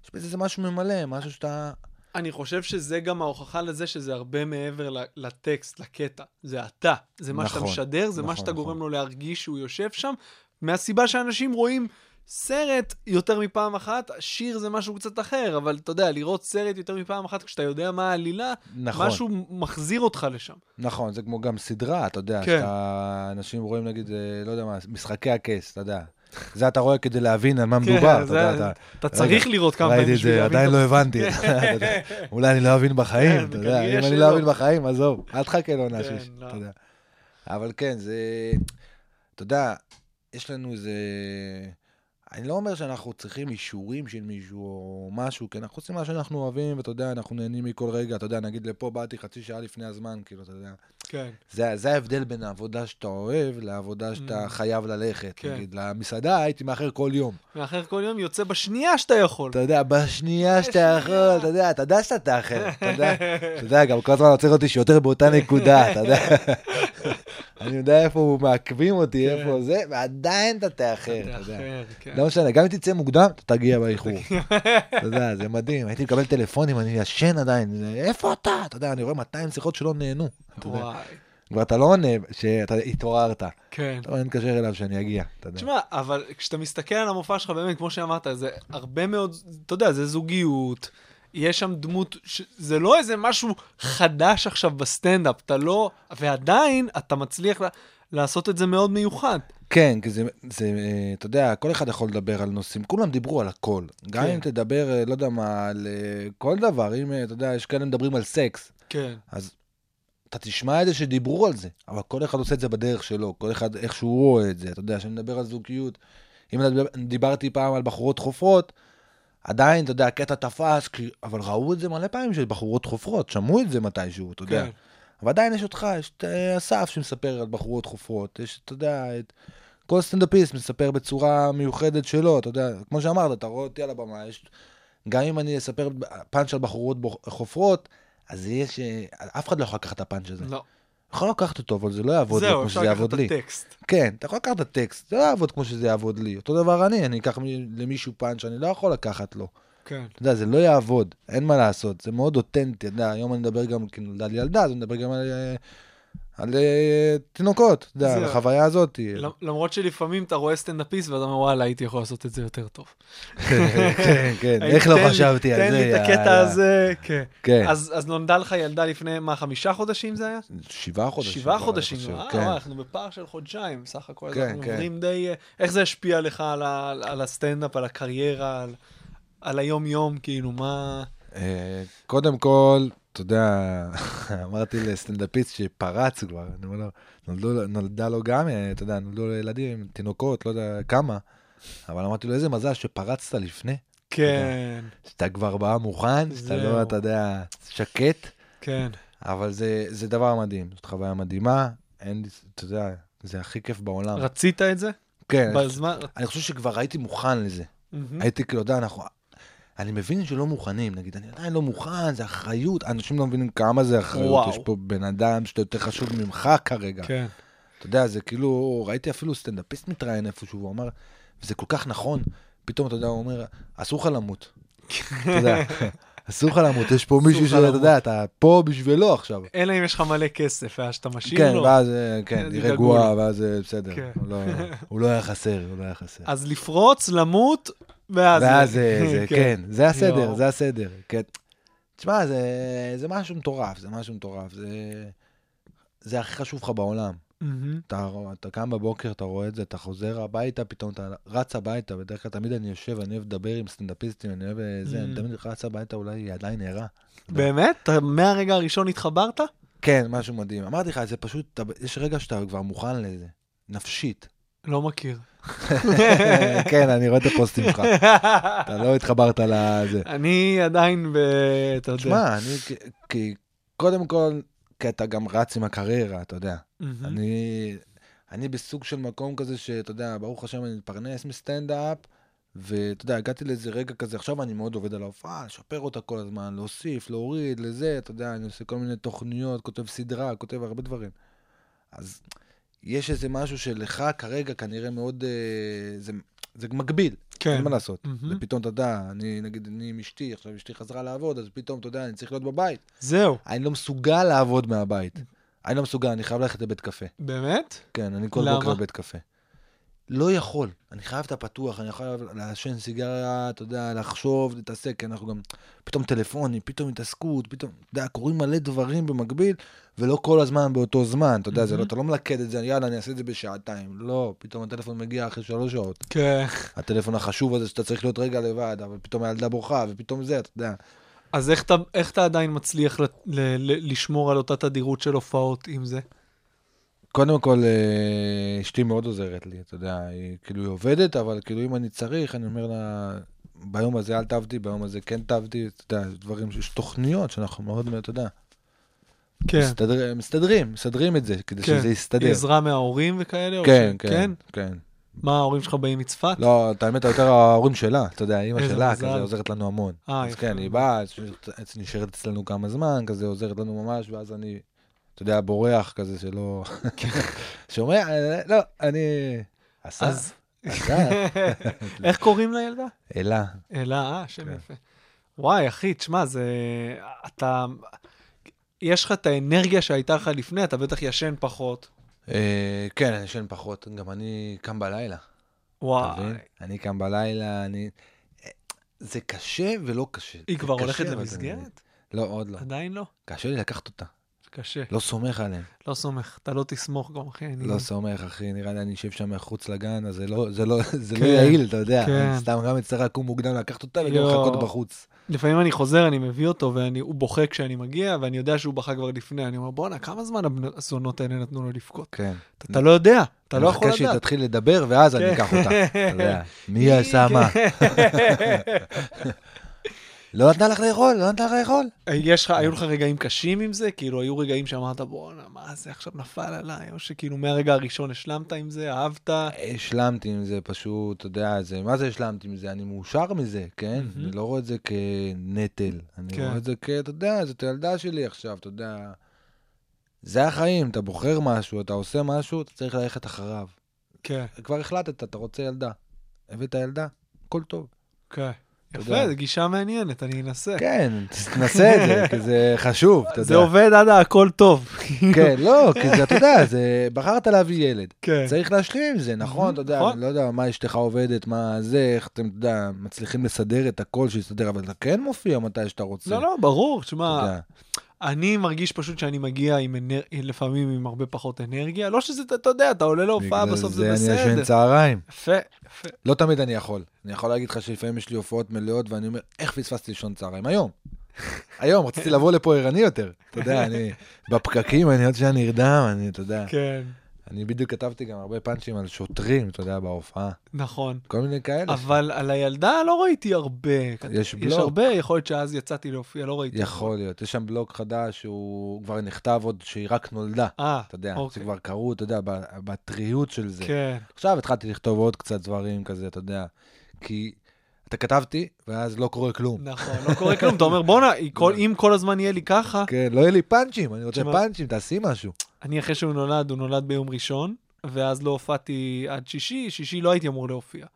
יש בזה איזה משהו ממלא, משהו שאתה... אני חושב שזה גם ההוכחה לזה שזה הרבה מעבר לטקסט, לקטע. זה אתה, זה מה שאתה נכון, משדר, זה מה נכון, שאתה נכון. גורם לו להרגיש שהוא יושב שם, מהסיבה שאנשים רואים סרט יותר מפעם אחת, שיר זה משהו קצת אחר, אבל אתה יודע, לראות סרט יותר מפעם אחת כשאתה יודע מה העלילה, נכון. משהו מחזיר אותך לשם. נכון, זה כמו גם סדרה, אתה יודע, כן. שאתה... אנשים רואים נגיד, אה, לא יודע מה, משחקי הכס, אתה יודע. זה אתה רואה כדי להבין על מה כן, מדובר, אתה יודע, אתה... אתה צריך לראות כמה פעמים בשביל להבין עדיין לא. הבנתי. [LAUGHS] אולי אני לא אבין בחיים, כן, אתה יודע, אם אני. לא אבין בחיים, עזוב, אל תחכה לעונה כן, שש, לא. אתה יודע. אבל כן, זה... אתה יודע, יש לנו איזה... אני לא אומר שאנחנו צריכים אישורים של מישהו או משהו, כי אנחנו עושים מה שאנחנו אוהבים, ואתה יודע, אנחנו נהנים מכל רגע, אתה יודע, נגיד לפה באתי חצי שעה לפני הזמן, כאילו, אתה יודע. כן, זה, זה ההבדל בין העבודה שאתה אוהב לעבודה שאתה Mm. חייב ללכת. כן. נגיד, למסעדה הייתי מאחר כל יום. מאחר כל יום יוצא בשנייה שאתה יכול. אתה יודע, בשנייה שאתה יכול, אתה יודע, אתה יודע שאתה תאחר, אתה יודע, [LAUGHS] אתה יודע, גם כל הזמן עוצר אותי שיותר באותה נקודה, אתה יודע. [LAUGHS] אני יודע איפה מעכבים אותי, כן. איפה זה, ועדיין אתה תאחר, אתה יודע. כן. לא משנה, גם אם תצא מוקדם, אתה תגיע באיחור. אתה [LAUGHS] יודע, זה מדהים, הייתי מקבל טלפונים, אני ישן עדיין, איפה אתה? אתה יודע, אני רואה 200 שיחות שלא נהנו. אתה וואי, כבר אתה לא עונה שאתה התעוררת. כן. לא, אני מתקשר אליו שאני אגיע, אתה יודע. תשמע, אבל כשאתה מסתכל על המופע שלך, באמת, כמו שאמרת, זה הרבה מאוד, אתה יודע, זה זוגיות, יש שם דמות, ש... זה לא איזה משהו חדש עכשיו בסטנדאפ, אתה לא, ועדיין אתה מצליח לה... לעשות את זה מאוד מיוחד. כן, כי זה, זה, אה, אתה יודע, כל אחד יכול לדבר על נושאים, כולם דיברו על הכל. גם כן. אם תדבר, אה, לא יודע מה, על אה, כל דבר, אם, אתה יודע, יש כאלה מדברים על סקס, כן, אז אתה תשמע את זה שדיברו על זה, אבל כל אחד עושה את זה בדרך שלו, כל אחד איך שהוא רואה את זה, אתה יודע, כשאני מדבר על זוגיות, אם דיברתי פעם על בחורות חופרות, עדיין, אתה יודע, הקטע תפס, כי, אבל ראו את זה מלא פעמים של בחורות חופרות, שמעו את זה מתישהו, אתה יודע. כן. אבל עדיין יש אותך, יש את אה, אסף שמספר על בחורות חופרות, יש, אתה יודע, את... כל סטנדאפיסט מספר בצורה מיוחדת שלו, אתה יודע, כמו שאמרת, אתה רואה אותי על הבמה, יש... גם אם אני אספר פאנץ' על בחורות חופרות, אז יש... אה, אף אחד לא יכול לקחת את הפאנץ' הזה. לא. יכול לקחת אותו, אבל זה לא יעבוד לי זהו, כמו אפשר שזה לקחת יעבוד את לי. הטקסט. כן, אתה יכול לקחת את הטקסט, זה לא יעבוד כמו שזה יעבוד לי. אותו דבר אני, אני אקח למישהו פאנץ' שאני לא יכול לקחת לו. כן. אתה יודע, זה לא יעבוד, אין מה לעשות, זה מאוד אותנטי, אתה יודע, היום אני מדבר גם, לי ילדה, אז אני מדבר גם על, אה, על אה, תינוקות, אתה יודע, על. החוויה הזאת. למ- למרות שלפעמים אתה רואה סטנדאפיסט ואתה אומר, וואלה, הייתי יכול לעשות את זה יותר טוב. כן, כן, איך לא חשבתי על זה, תן לי את הקטע. הזה, כן. כן, אז נולדה לך ילדה לפני, מה, חמישה חודשים זה היה? שבעה חודשים. שבעה חודשים, אה, אנחנו בפער של חודשיים, בסך הכל, כן, אנחנו. עוברים די... אה, איך זה השפיע לך על הסטנדאפ, על הקריירה, על- על היום-יום, כאילו, מה... אה, קודם כל, אתה יודע, [LAUGHS] אמרתי לסטנדאפיסט שפרץ כבר, אני אומר לו, נולדו- נולדה לו גם, אה, אתה יודע, נולדו לו ילדים, תינוקות, לא יודע כמה, אבל אמרתי לו, איזה מזל שפרצת לפני, כן, שאתה כבר בא מוכן, שאתה. לא, אתה יודע, שקט, כן, אבל זה, זה דבר מדהים, זאת חוויה מדהימה, אין אתה יודע, זה הכי כיף בעולם. רצית את זה? כן, בזמן... אני חושב שכבר הייתי מוכן לזה. מהמם. הייתי כאילו, אתה יודע, אנחנו... אני מבין שלא מוכנים, נגיד, אני עדיין לא מוכן, זה אחריות, אנשים לא מבינים כמה זה אחריות, וואו. יש פה בן אדם שאתה יותר חשוב ממך כרגע. כן, אתה יודע, זה כאילו, ראיתי אפילו סטנדאפיסט מתראיין איפשהו, הוא אמר, וזה כל כך נכון, פתאום, אתה יודע, הוא אומר, אסור לך למות. אתה יודע, [LAUGHS] אסור לך למות, יש פה מישהו שאתה. יודע, אתה פה בשבילו עכשיו. אלא אם יש לך מלא כסף, ואז שאתה משאיר כן, לו. ואז, אה, כן, אז היא ידאגו רגועה. ואז בסדר. כן. הוא לא- הוא לא היה חסר, הוא לא היה חסר. אז לפרוץ, למות, ואז... ואז זה, זה, [LAUGHS] כן, זה הסדר, יואו. זה הסדר. כן. תשמע, זה, זה משהו מטורף, זה משהו מטורף. זה, זה הכי חשוב לך בעולם. אתה, אתה קם בבוקר, אתה רואה את זה, אתה חוזר הביתה, פתאום אתה רץ הביתה, בדרך כלל תמיד אני יושב, אני אוהב לדבר עם סטנדאפיסטים, אני אוהב אה, זה, אני. תמיד רץ הביתה, אולי היא עדיין ערה. באמת? אתה מהרגע הראשון התחברת? כן, משהו מדהים. אמרתי לך, זה פשוט, יש רגע שאתה כבר מוכן לזה, נפשית. לא מכיר. [LAUGHS] כן, אני רואה את הפוסטים שלך. [LAUGHS] אתה לא התחברת לזה. אני עדיין ב... אתה יודע. תשמע, אני, כי קודם כל, כי אתה גם רץ עם הקריירה, אתה יודע. אני, אני בסוג של מקום כזה שאתה יודע, ברוך השם אני מתפרנס מסטנדאפ, ואתה יודע, הגעתי לאיזה רגע כזה, עכשיו אני מאוד עובד על ההופעה, לשפר אותה כל הזמן, להוסיף, להוריד, לזה, אתה יודע, אני עושה כל מיני תוכניות, כותב סדרה, כותב הרבה דברים. אז יש איזה משהו שלך כרגע כנראה מאוד, אה, זה, זה מגביל, כן. אין מה לעשות. מהמם. ופתאום, אתה יודע, אני, נגיד, אני עם אשתי, עכשיו אשתי חזרה לעבוד, אז פתאום, אתה יודע, אני צריך להיות בבית. זהו. אני לא מסוגל לעבוד מהבית. אני לא מסוגל, אני חייב ללכת לבית קפה. באמת? כן, אני כל למה? בוקר בבית קפה. לא יכול, אני חייב את הפתוח, אני יכול לעשן סיגריה, אתה יודע, לחשוב, להתעסק, כי אנחנו גם, פתאום טלפונים, פתאום התעסקות, פתאום, אתה יודע, קורים מלא דברים במקביל, ולא כל הזמן באותו זמן, אתה יודע, זה לא. אתה לא מלכד את זה, יאללה, אני אעשה את זה בשעתיים. לא, פתאום הטלפון מגיע אחרי שלוש שעות. כן. הטלפון החשוב הזה שאתה צריך להיות רגע לבד, אבל פתאום הילדה בוכה, ופתאום זה, אתה יודע. אז איך אתה, איך אתה עדיין מצליח ל, ל, ל, לשמור על אותה תדירות של הופעות עם זה? קודם כל, אה, אשתי מאוד עוזרת לי, אתה יודע, היא כאילו היא עובדת, אבל כאילו אם אני צריך, אני אומר לה, ביום הזה אל תעבדי, ביום הזה כן תעבדי, אתה יודע, דברים, יש תוכניות שאנחנו מאוד, אתה יודע, כן. מסתדר, מסתדרים, מסדרים את זה, כדי כן. שזה יסתדר. עזרה מההורים וכאלה? כן, ש- כן, כן. מה, ההורים שלך באים מצפת? לא, את האמת, יותר ההורים שלה, אתה יודע, אימא שלה, מזל. כזה עוזרת לנו המון. אה, אז יפה כן, היא. באה, נשארת אצלנו כמה זמן, כזה עוזרת לנו ממש, ואז אני, אתה יודע, בורח כזה שלא... שומע, אה, לא, אני... אז. [LAUGHS] איך קוראים לילדה? אלה. אלה, אה, שם כן. יפה. וואי, אחי, תשמע, זה... אתה... יש לך את האנרגיה שהייתה לך לפני, אתה בטח ישן פחות. אה, כן, אני ישן פחות, גם אני קם בלילה. וואי. אני קם בלילה, אני... זה קשה ולא קשה. היא כבר הולכת למסגרת? לא, עוד לא. עדיין לא? קשה לי לקחת אותה. קשה. לא סומך עליהם. לא סומך. אתה לא תסמוך גם, אחי. אני- לא סומך, אחי, נראה לי אני אשב שם מחוץ לגן, אז זה לא, זה לא, [LAUGHS] זה לא כן, יעיל, אתה יודע. כן. סתם גם אצטרך לקום מוקדם לקחת אותה וגם יואו. לחכות בחוץ. לפעמים אני חוזר, אני מביא אותו, והוא בוכה כשאני מגיע, ואני יודע שהוא בכה כבר לפני. אני אומר, בואנה, כמה זמן הזונות האלה נתנו לו לבכות? כן. אתה לא יודע, אתה לא יכול אני מחכה שהיא לדעת. תתחיל לדבר, ואז אני. אקח אותה. [LAUGHS] אתה יודע, מי עשה מה? [LAUGHS] לא נתנה לך לאכול? לא נתנה לך לאכול? יש לך, היו לך רגעים קשים עם זה? כאילו, היו רגעים שאמרת, בואנה, מה זה עכשיו נפל עליי? או שכאילו מהרגע הראשון השלמת עם זה, אהבת? השלמתי עם זה פשוט, אתה יודע, זה, מה זה השלמתי עם זה? אני מאושר מזה, כן? מהמם. אני לא רואה את זה כנטל. אני כן. רואה את זה כ... אתה יודע, זאת הילדה שלי עכשיו, אתה יודע. זה החיים, אתה בוחר משהו, אתה עושה משהו, אתה צריך ללכת אחריו. כן, כבר החלטת, אתה רוצה ילדה. הבאת ילדה, הכל טוב. כן. יפה, זו גישה מעניינת, אני אנסה. כן, תנסה את זה, כי זה חשוב, אתה יודע. זה עובד עד הכל טוב. כן, לא, כי זה, אתה יודע, זה, בחרת להביא ילד. כן. צריך להשלים עם זה, נכון? אתה יודע, נכון. אני לא יודע מה אשתך עובדת, מה זה, איך אתם, אתה יודע, מצליחים לסדר את הכל שיסתדר, אבל אתה כן מופיע מתי שאתה רוצה. לא, לא, ברור, תשמע. אני מרגיש פשוט שאני מגיע עם אנר... לפעמים עם הרבה פחות אנרגיה. לא שזה, אתה יודע, אתה עולה להופעה, בסוף זה בגלל זה אני בסדר. ישן צהריים. יפה, יפה. לא תמיד אני יכול. אני יכול להגיד לך שלפעמים יש לי הופעות מלאות, ואני אומר, איך פספסתי לישון צהריים? היום. [LAUGHS] היום, רציתי לבוא לפה ערני יותר. אתה יודע, אני בפקקים, אני עוד שאני נרדם, אני, אתה יודע. כן, אני בדיוק כתבתי גם הרבה פאנצ'ים על שוטרים, אתה יודע, בהופעה. נכון. כל מיני כאלה. אבל על הילדה לא ראיתי הרבה. יש יש בלוג. הרבה, יכול להיות שאז יצאתי להופיע, לא ראיתי. יכול להיות. יש שם בלוג חדש שהוא כבר נכתב עוד שהיא רק נולדה. אה, אתה יודע, אוקיי. שכבר קראו, אתה יודע, בטריות של זה. כן, עכשיו התחלתי לכתוב עוד קצת דברים כזה, אתה יודע. כי אתה כתבתי, ואז לא קורה כלום. נכון, לא קורה כלום. אתה אומר, בואנה, כל- [LAUGHS] אם כל הזמן יהיה לי ככה, כן, לא יהיה לי פאנצ'ים, אני רוצה פאנצ'ים, תעשי משהו. אני אחרי שהוא נולד, הוא נולד ביום ראשון, ואז לא הופעתי עד שישי, שישי לא הייתי אמור להופיע.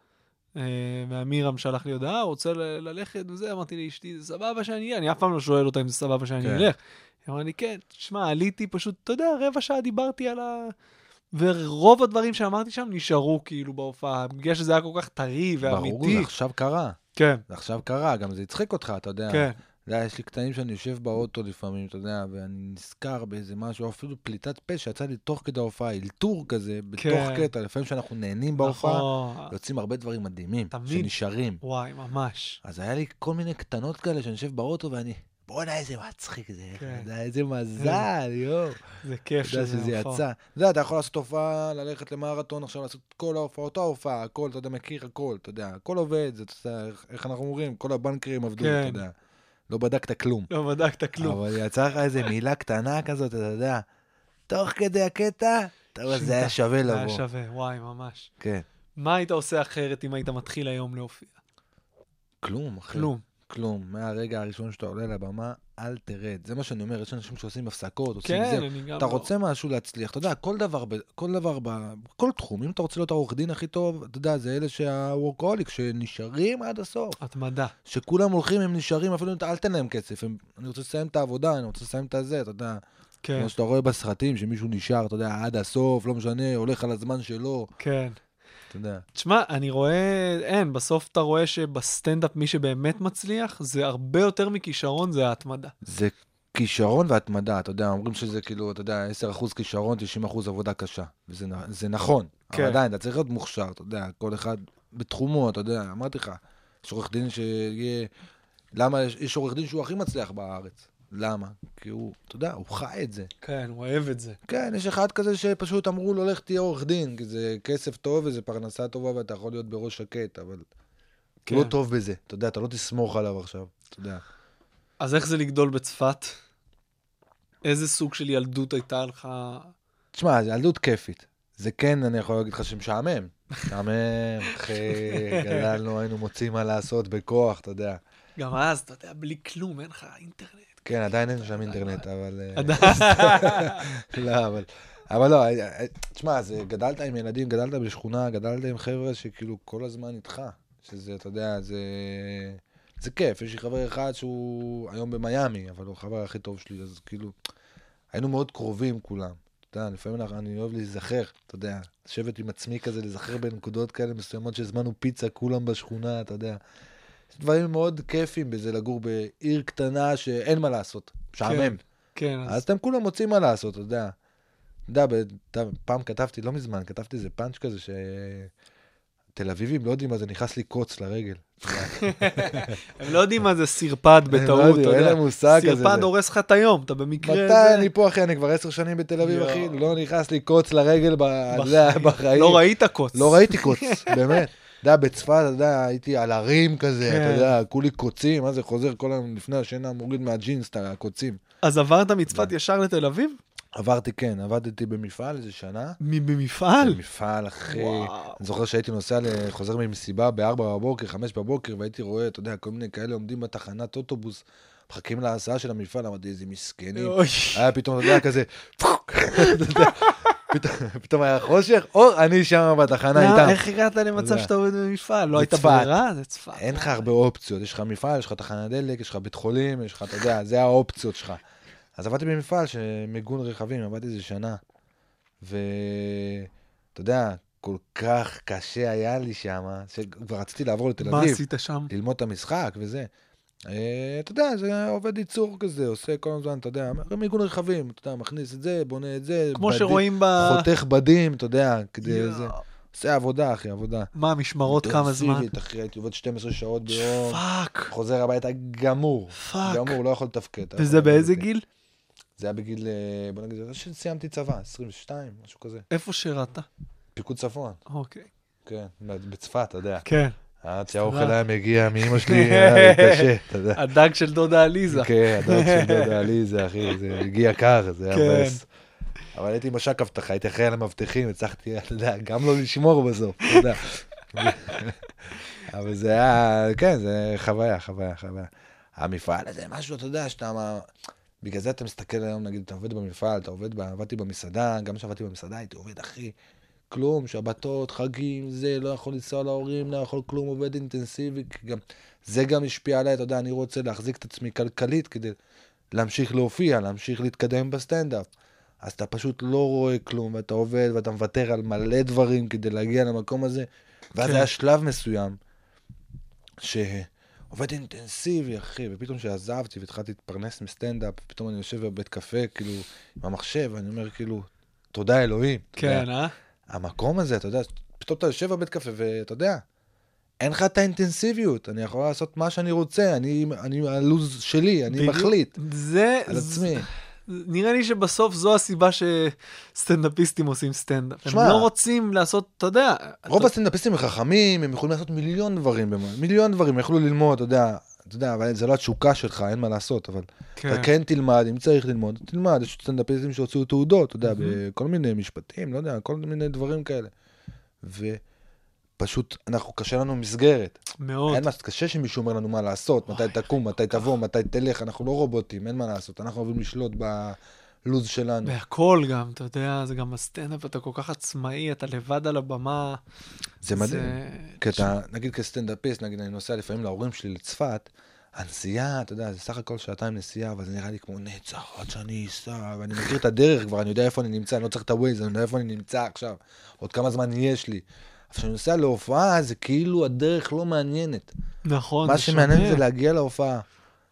אה, ועמירם שלח לי הודעה, רוצה ללכת וזה, אמרתי לאשתי, זה סבבה שאני אהיה, אני אף פעם לא שואל אותה אם זה סבבה שאני כן. אלך. היא אמרה לי, כן, תשמע, עליתי פשוט, אתה יודע, רבע שעה דיברתי על ה... ורוב הדברים שאמרתי שם נשארו כאילו בהופעה, בגלל שזה היה כל כך טרי ברור, ואמיתי. זה עכשיו קרה. כן, זה עכשיו קרה, גם זה הצחיק אותך, אתה יודע. כן. יודע, יש לי קטעים שאני יושב באוטו לפעמים, אתה יודע, ואני נזכר באיזה משהו, אפילו פליטת פה שיצא לי תוך כדי ההופעה, אלתור כזה, בתוך כן. קטע, לפעמים שאנחנו נהנים בהופעה, נכון. יוצאים הרבה דברים מדהימים, תמיד. שנשארים. וואי, ממש. אז היה לי כל מיני קטנות כאלה שאני יושב באוטו ואני, בואנה איזה מצחיק זה, כן. יודע, איזה מזל, יואו. זה כיף אתה יודע שזה שזה הופעה. יצא. אתה יודע, אתה יכול לעשות הופעה, ללכת למרתון עכשיו, לעשות כל ההופעה, אותה הופעה, הכל, אתה יודע, מכיר הכל, אתה יודע, הכל עובד, זה, אתה יודע, איך אנחנו אומרים, כל הבנקרים עבדו, כן. אתה יודע. לא בדקת כלום. לא בדקת כלום. אבל יצא לך איזה מילה קטנה כזאת, אתה יודע, תוך כדי הקטע, אומר, זה היה שווה זה היה לבוא. שווה, וואי, ממש. כן. מה היית עושה אחרת אם היית מתחיל היום להופיע? כלום, אחי. כלום. כלום. מהרגע הראשון שאתה עולה לבמה, אל תרד. זה מה שאני אומר, יש אנשים שעושים הפסקות, עושים זה. כן, אני גם... אתה לא- רוצה משהו להצליח, אתה יודע, כל דבר, כל דבר, בכל תחום, אם אתה רוצה להיות העורך דין הכי טוב, אתה יודע, זה אלה שהוורקוהוליק, שנשארים עד הסוף. התמדה. שכולם הולכים, הם נשארים, אפילו אל תן להם כסף. הם, אני רוצה לסיים את העבודה, אני רוצה לסיים את הזה, אתה יודע. כן, כמו שאתה רואה בסרטים, שמישהו נשאר, אתה יודע, עד הסוף, לא משנה, הולך על הזמן שלו, כן. אתה יודע. תשמע, אני רואה, אין, בסוף אתה רואה שבסטנדאפ מי שבאמת מצליח, זה הרבה יותר מכישרון, זה ההתמדה. זה כישרון והתמדה, אתה יודע, אומרים שזה כאילו, אתה יודע, 10% כישרון, 90% עבודה קשה. וזה נכון, כן. אבל עדיין, אתה צריך להיות מוכשר, אתה יודע, כל אחד בתחומו, אתה יודע, אמרתי לך, יש עורך דין שיהיה... למה יש עורך דין שהוא הכי מצליח בארץ? למה? כי הוא, אתה יודע, הוא חי את זה. כן, הוא אוהב את זה. כן, יש אחד כזה שפשוט אמרו לו, לך תהיה עורך דין, כי זה כסף טוב וזה פרנסה טובה ואתה יכול להיות בראש שקט, אבל כן. הוא לא טוב בזה. אתה יודע, אתה לא תסמוך עליו עכשיו, אתה יודע. אז איך זה לגדול בצפת? איזה סוג של ילדות הייתה לך? תשמע, זו ילדות כיפית. זה כן, אני יכול להגיד לך שמשעמם. משעמם, אחי, [LAUGHS] גדלנו, היינו מוצאים מה לעשות בכוח, אתה יודע. גם אז, אתה יודע, בלי כלום, אין לך אינטרנט. כן, עדיין אין שם אינטרנט, אבל... אה. לא, אבל... אבל לא, אה, אה, תשמע, זה, גדלת עם ילדים, גדלת בשכונה, גדלת עם חבר'ה שכאילו כל הזמן איתך. שזה, אתה יודע, זה... זה כיף. יש לי חבר אחד שהוא היום במיאמי, אבל הוא החבר הכי טוב שלי, אז כאילו... היינו מאוד קרובים כולם. אתה יודע, לפעמים אנחנו- אני אוהב להיזכר, אתה יודע, לשבת עם עצמי כזה, להיזכר בנקודות כאלה מסוימות שהזמנו פיצה כולם בשכונה, אתה יודע. יש דברים מאוד כיפים בזה לגור בעיר קטנה שאין מה לעשות, משעמם. כן, אז אז אתם כולם מוצאים מה לעשות, אתה יודע. אתה יודע, פעם כתבתי, לא מזמן, כתבתי איזה פאנץ' כזה ש... תל אביבים לא יודעים מה זה נכנס לי קוץ לרגל. יודע. [LAUGHS] הם לא יודעים מה זה סרפד הם לא בטעות, אתה יודעים, אין יודע. להם מושג כזה. סרפד. הורס לך את היום, אתה במקרה... מתי אני פה, אחי? אני כבר עשר שנים בתל אביב. אחי. לא נכנס לי קוץ לרגל יודע. בחיים. לא ראית קוץ. לא ראיתי קוץ, [LAUGHS] באמת. אתה יודע, בצפת, אתה יודע, הייתי על הרים כזה, כן. אתה יודע, כולי קוצים, מה זה חוזר כל היום לפני השינה, מוריד מהג'ינס את הקוצים. אז עברת מצפת ישר לתל אביב? עברתי, כן, עבדתי במפעל איזה שנה. במפעל? במפעל, אחי. וואו. אני זוכר שהייתי נוסע, חוזר ממסיבה ב-4 בבוקר, 5 בבוקר, והייתי רואה, אתה יודע, כל מיני כאלה עומדים בתחנת אוטובוס, מחכים להסעה של המפעל, אמרתי, איזה מסכנים. היה פתאום, אתה יודע, כזה, [LAUGHS] אתה פתאום- היה חושך, או אני שם בתחנה מה, איתם. איך הגעת למצב. שאתה עובד במפעל? לא הייתה. ברירה? זה צפת. אין לך הרבה אופציות, יש לך מפעל, יש לך תחנת דלק, יש לך בית חולים, יש לך, אתה יודע, זה האופציות שלך. אז עבדתי במפעל שמיגון רכבים, עבדתי איזה שנה. ואתה יודע, כל כך קשה היה לי שם, שכבר רציתי לעבור לתל מה אביב, עשית שם? ללמוד את המשחק וזה. אה, אתה יודע, זה עובד ייצור כזה, עושה כל הזמן, אתה יודע, מיגון רכבים, אתה יודע, מכניס את זה, בונה את זה, כמו בדים- שרואים ב... חותך בדים, אתה יודע, כדי. זה. עושה עבודה, אחי, עבודה. מה, משמרות כמה זמן? אינטנסיבית, אחי, הייתי עובד 12 שעות ביום. fuck, חוזר הביתה גמור. fuck. גמור, לא יכול לתפקד. וזה באיזה. גיל? זה היה בגיל, אה, בוא נגיד, זה שסיימתי צבא, 22, משהו כזה. איפה שירת? פיקוד צפון, אוקיי. כן, בצפת, אתה יודע. כן. עד שהאוכל היה מגיע מאמא שלי, [LAUGHS] היה לי קשה, אתה יודע. הדג של דודה עליזה. כן, הדג של דודה עליזה, אחי, זה הגיע קר, זה היה כן. מבאס. אבל הייתי מש"ק אבטחה, הייתי אחראי על המאבטחים, הצלחתי, אתה יודע, גם לא לשמור בסוף, אתה יודע. אבל זה היה, כן, זה חוויה, חוויה, חוויה. המפעל הזה, משהו, אתה יודע, שאתה... מה- בגלל זה אתה מסתכל היום, נגיד, אתה עובד במפעל, אתה עובד, עבדתי במסעדה, גם כשעבדתי במסעדה הייתי עובד, אחי, כלום, שבתות, חגים, זה, לא יכול לנסוע להורים, לא יכול כלום, עובד אינטנסיבי, גם, זה גם השפיע עליי, אתה יודע, אני רוצה להחזיק את עצמי כלכלית כדי להמשיך להופיע, להמשיך להתקדם בסטנדאפ. אז אתה פשוט לא רואה כלום, ואתה עובד, ואתה מוותר על מלא דברים כדי להגיע למקום הזה. ואז כן. היה שלב מסוים, שעובד אינטנסיבי, אחי, ופתאום כשעזבתי והתחלתי להתפרנס מסטנדאפ, פתאום אני יושב בבית קפה, כאילו, עם המחשב, ואני אומר, כאילו, תודה אלוהים. כן, אה? המקום הזה, אתה יודע, פתאום אתה יושב בבית קפה ואתה יודע, אין לך את האינטנסיביות, אני יכול לעשות מה שאני רוצה, אני, אני הלו"ז שלי, אני בדיוק. מחליט זה, על עצמי. נראה לי שבסוף זו הסיבה שסטנדאפיסטים עושים סטנדאפ. הם שמע, לא רוצים לעשות, אתה יודע, רוב אתה- הסטנדאפיסטים הם חכמים, הם יכולים לעשות מיליון דברים, מיליון דברים, הם יכלו ללמוד, אתה יודע, אתה יודע, אבל זה לא התשוקה שלך, אין מה לעשות, אבל אתה כן תלמד, אם צריך ללמוד, תלמד, יש סטנדאפיסטים שהוציאו תעודות, אתה יודע, בכל מיני משפטים, לא יודע, כל מיני דברים כאלה. ופשוט, אנחנו, קשה לנו מסגרת. מאוד. אין מה, קשה שמישהו אומר לנו מה לעשות, מתי תקום, מתי תבוא, מתי תלך, אנחנו לא רובוטים, אין מה לעשות, אנחנו אוהבים לשלוט בלו"ז שלנו. והכל גם, אתה יודע, זה גם הסטנדאפ, אתה כל כך עצמאי, אתה לבד על הבמה. זה מדהים. זה- כי אתה, נגיד כסטנדאפיסט, נגיד אני נוסע לפעמים להורים שלי לצפת, הנסיעה, אתה יודע, זה סך הכל שעתיים נסיעה, אבל זה נראה לי כמו נצח, עד שאני אסע, ואני מכיר את הדרך כבר, אני יודע איפה אני נמצא, אני לא צריך את הווייז, אני יודע איפה אני נמצא עכשיו, עוד כמה זמן יש לי. אבל כשאני נוסע להופעה, זה כאילו הדרך לא מעניינת. נכון, מה זה שמעניין שונה. זה להגיע להופעה.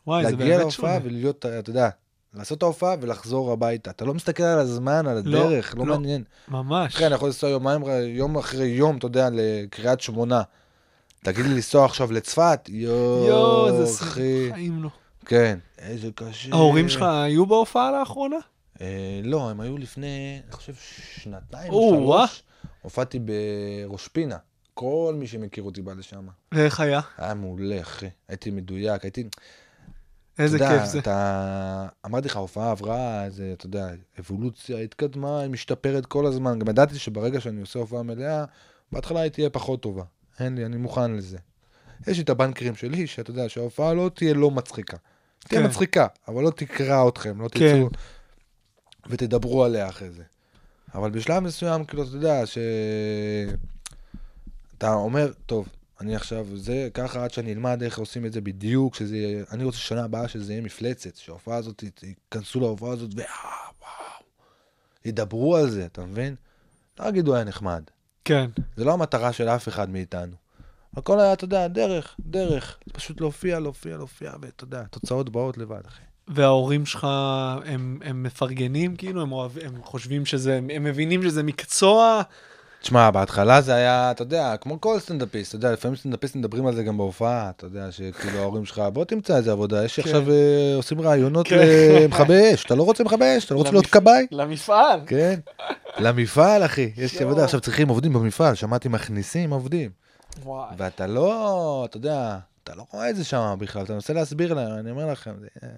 וואי, זה להגיע באמת להופעה שונה. ולהיות, אתה יודע, לעשות את ההופעה ולחזור הביתה. אתה לא מסתכל על הזמן, על הדרך, לא, לא. מעניין. ממש. אחי, אני יכול לנסוע יומיים, יום אחרי יום, אתה יודע, לקריית שמונה. תגיד לי לנסוע עכשיו לצפת? יואו, יואו, זה אחי. חיים לא. כן, איזה קשה. ההורים שלך היו בהופעה לאחרונה? אה, לא, הם היו לפני, אני חושב, שנתיים או. שלוש. הופעתי בראש פינה. כל מי שמכיר אותי בא לשם. ואיך היה? היה מעולה, אחי. הייתי מדויק, הייתי... איזה יודע, כיף זה. אתה... אמרתי לך, ההופעה עברה איזה, אתה יודע, אבולוציה, התקדמה, היא משתפרת כל הזמן. גם ידעתי שברגע שאני עושה הופעה מלאה, בהתחלה היא תהיה פחות טובה. אין לי, אני מוכן לזה. יש לי את הבנקרים שלי, שאתה יודע, שההופעה לא תהיה לא מצחיקה. תהיה כן. מצחיקה, אבל לא תקרע אתכם, לא כן. תצאו ותדברו עליה אחרי זה. אבל בשלב מסוים, כאילו, אתה יודע, ש... אתה אומר, טוב, אני עכשיו, זה ככה עד שאני אלמד איך עושים את זה בדיוק, שזה יהיה, אני רוצה שנה הבאה שזה יהיה מפלצת, שההופעה הזאת, ייכנסו להופעה הזאת, וואו, וואו, ידברו על זה, אתה מבין? לא יגידו היה נחמד. כן. זה לא המטרה של אף אחד מאיתנו. הכל היה, אתה יודע, דרך, דרך. פשוט להופיע, להופיע, להופיע, ואתה יודע, התוצאות באות לבד, אחי. וההורים שלך, הם, הם מפרגנים, כאילו, הם, אוהב, הם חושבים שזה, הם מבינים שזה מקצוע? תשמע, בהתחלה זה היה, אתה יודע, כמו כל סטנדאפיסט, אתה יודע, לפעמים סטנדאפיסטים מדברים על זה גם בהופעה, אתה יודע, שכאילו ההורים שלך, בוא תמצא איזה עבודה, יש כן. עכשיו אה, עושים רעיונות כן. למכבי אש, אתה לא רוצה מכבי אש, אתה לא רוצה להיות כבאי? למפעל. כן, למפעל, אחי, יש. עבודה, עכשיו צריכים עובדים במפעל, שמעתי מכניסים עובדים. ואתה לא, אתה יודע, אתה לא רואה את זה שם בכלל, אתה מנסה להסביר להם, אני אומר לכם, זה...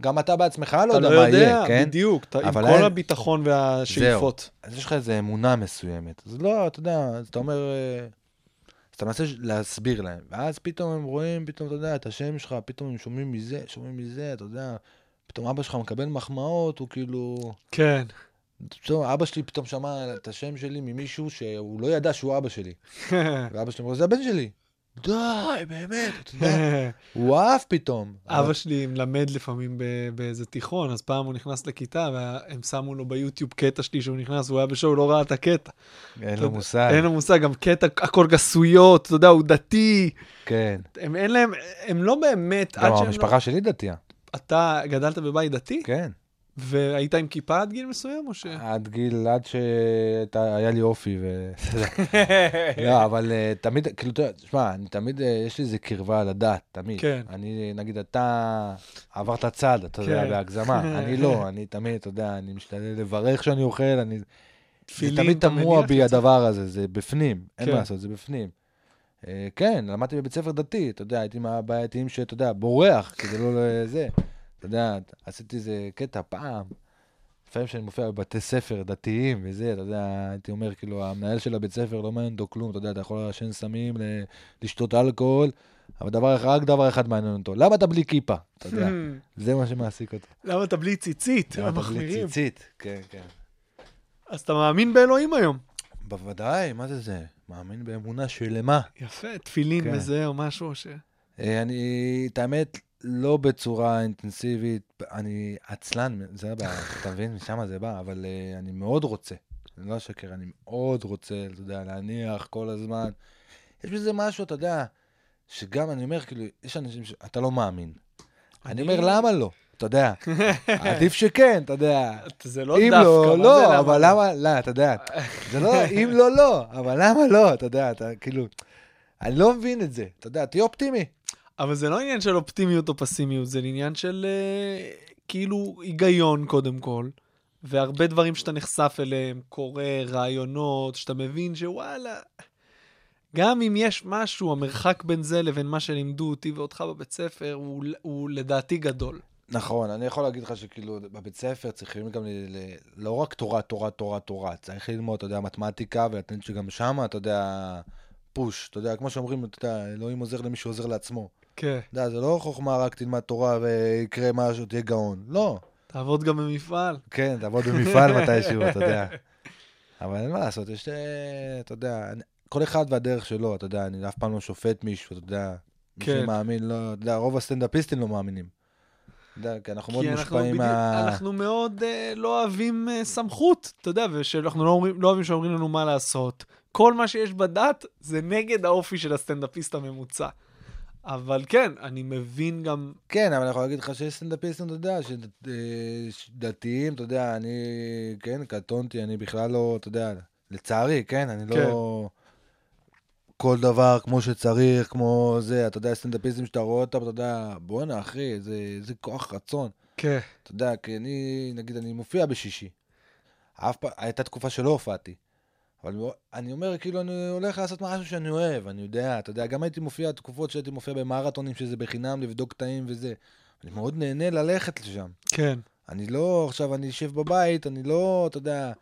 גם אתה בעצמך לא יודע לא מה יהיה, יודע, כן? בדיוק, אתה- עם אבל כל אין- הביטחון והשאיפות. אז יש לך איזו אמונה מסוימת. אז לא, אתה יודע, אז אתה אומר, אה, אז אתה מנסה להסביר להם, ואז פתאום הם רואים, פתאום, אתה יודע, את השם שלך, פתאום הם שומעים מזה, שומעים מזה, אתה יודע, פתאום אבא שלך מקבל מחמאות, הוא כאילו... כן. פתאום אבא שלי פתאום שמע את השם שלי ממישהו שהוא לא ידע שהוא אבא שלי. [LAUGHS] ואבא שלי אמר, זה הבן שלי. די, באמת, אתה יודע, [LAUGHS] הוא אהב פתאום. אבא שלי מלמד לפעמים באיזה תיכון, אז פעם הוא נכנס לכיתה, והם שמו לו ביוטיוב קטע שלי שהוא נכנס, הוא היה בשואו, לא ראה את הקטע. אין לו מושג. אין לו מושג, גם קטע, הכל גסויות, אתה יודע, הוא דתי. כן. הם אין להם, הם לא באמת, גם המשפחה שלי דתייה. לא... אתה גדלת בבית דתי? כן. והיית עם כיפה עד גיל מסוים, או ש... עד גיל, עד שהיה לי אופי ו... [LAUGHS] לא, אבל אה, תמיד, כאילו, תשמע, אני תמיד, אה, יש לי איזה קרבה לדת, תמיד. כן. אני, נגיד, אתה עברת צד, אתה יודע, כן. בהגזמה. [LAUGHS] אני לא, אני תמיד, אתה יודע, אני משתדל לברך כשאני אוכל, אני... זה תפילין, תמיד אתה תמוה בי זה? הדבר הזה, זה בפנים, אין כן. מה לעשות, זה בפנים. אה, כן, למדתי בבית ספר דתי, אתה יודע, הייתי מהבעייתיים שאתה יודע, בורח, כדי לא לזה. אתה יודע, עשיתי איזה קטע פעם, לפעמים כשאני מופיע בבתי ספר דתיים וזה, אתה יודע, הייתי אומר, כאילו, המנהל של הבית ספר לא מעניין אותו כלום, אתה יודע, אתה יכול לעשן סמים, לשתות אלכוהול, אבל דבר אחד, רק דבר אחד מעניין אותו, למה אתה בלי כיפה? אתה יודע, [LAUGHS] זה מה שמעסיק אותו. למה אתה בלי ציצית? למה אתה בלי. ציצית? כן, כן. אז אתה מאמין באלוהים היום. בוודאי, מה זה זה? מאמין באמונה שלמה. יפה, תפילין כן. וזה או משהו ש... אה, אני, את האמת, לא בצורה אינטנסיבית, אני עצלן, זה הבעיה, אתה מבין? משם זה בא, אבל uh, אני מאוד רוצה, אני לא אשקר, אני מאוד רוצה, אתה יודע, להניח כל הזמן. יש בזה משהו, אתה יודע, שגם, אני אומר, כאילו, יש אנשים שאתה לא מאמין. אני אומר, למה לא? אתה יודע, עדיף שכן, אתה יודע. זה לא דווקא, לא, מה לא, זה למה אבל למה, לא, אתה יודע, זה לא, אם לא, לא, אבל למה לא, אתה יודע, אתה כאילו, אני לא מבין את זה, אתה יודע, תהיה אופטימי. אבל זה לא עניין של אופטימיות או פסימיות, זה עניין של אה, כאילו היגיון קודם כל, והרבה דברים שאתה נחשף אליהם, קורא, רעיונות, שאתה מבין שוואלה, גם אם יש משהו, המרחק בין זה לבין מה שלימדו אותי ואותך בבית ספר, הוא, הוא לדעתי גדול. נכון, אני יכול להגיד לך שכאילו בבית ספר צריכים גם ל, ל, לא רק תורה, תורה, תורה, תורה, צריך ללמוד, אתה יודע, מתמטיקה, ולתת שגם שמה, אתה יודע, פוש, אתה יודע, כמו שאומרים, אתה יודע, אלוהים עוזר למי שעוזר לעצמו. כן. אתה יודע, זה לא חוכמה רק תלמד תורה ויקרה משהו, תהיה גאון. לא. תעבוד גם במפעל. כן, תעבוד במפעל [LAUGHS] מתישהו, אתה יודע. אבל אין מה לעשות, יש, אה, אתה יודע, אני- כל אחד והדרך שלו, אתה יודע, אני אף פעם לא שופט מישהו, אתה יודע, מי כן. שמאמין, לא, אתה יודע, רוב הסטנדאפיסטים לא מאמינים. יודע, כי אנחנו מאוד כי אנחנו, מושפעים בדיוק, מה... אנחנו מאוד אה, לא אוהבים אה, סמכות, אתה יודע, ושאנחנו לא, אומרים, לא אוהבים שאומרים לנו מה לעשות. כל מה שיש בדת זה נגד האופי של הסטנדאפיסט הממוצע. אבל כן, אני מבין גם... כן, אבל אני יכול להגיד לך שיש סטנדאפיסטים, אתה יודע, שדתיים, אתה יודע, אני, כן, קטונתי, אני בכלל לא, אתה יודע, לצערי, כן, אני כן. לא... כל דבר כמו שצריך, כמו זה, אתה יודע, סטנדאפיסטים שאתה רואה אותם, אתה יודע, בואנה, אחי, איזה, איזה כוח רצון. כן. אתה יודע, כי אני, נגיד, אני מופיע בשישי. אף פעם, הייתה תקופה שלא הופעתי. אבל אני אומר, כאילו, אני הולך לעשות משהו שאני אוהב, אני יודע, אתה יודע, גם הייתי מופיע, תקופות שהייתי מופיע במרתונים, שזה בחינם, לבדוק קטעים וזה. אני מאוד נהנה ללכת לשם. כן. אני לא, עכשיו אני אשב בבית, אני לא, אתה יודע,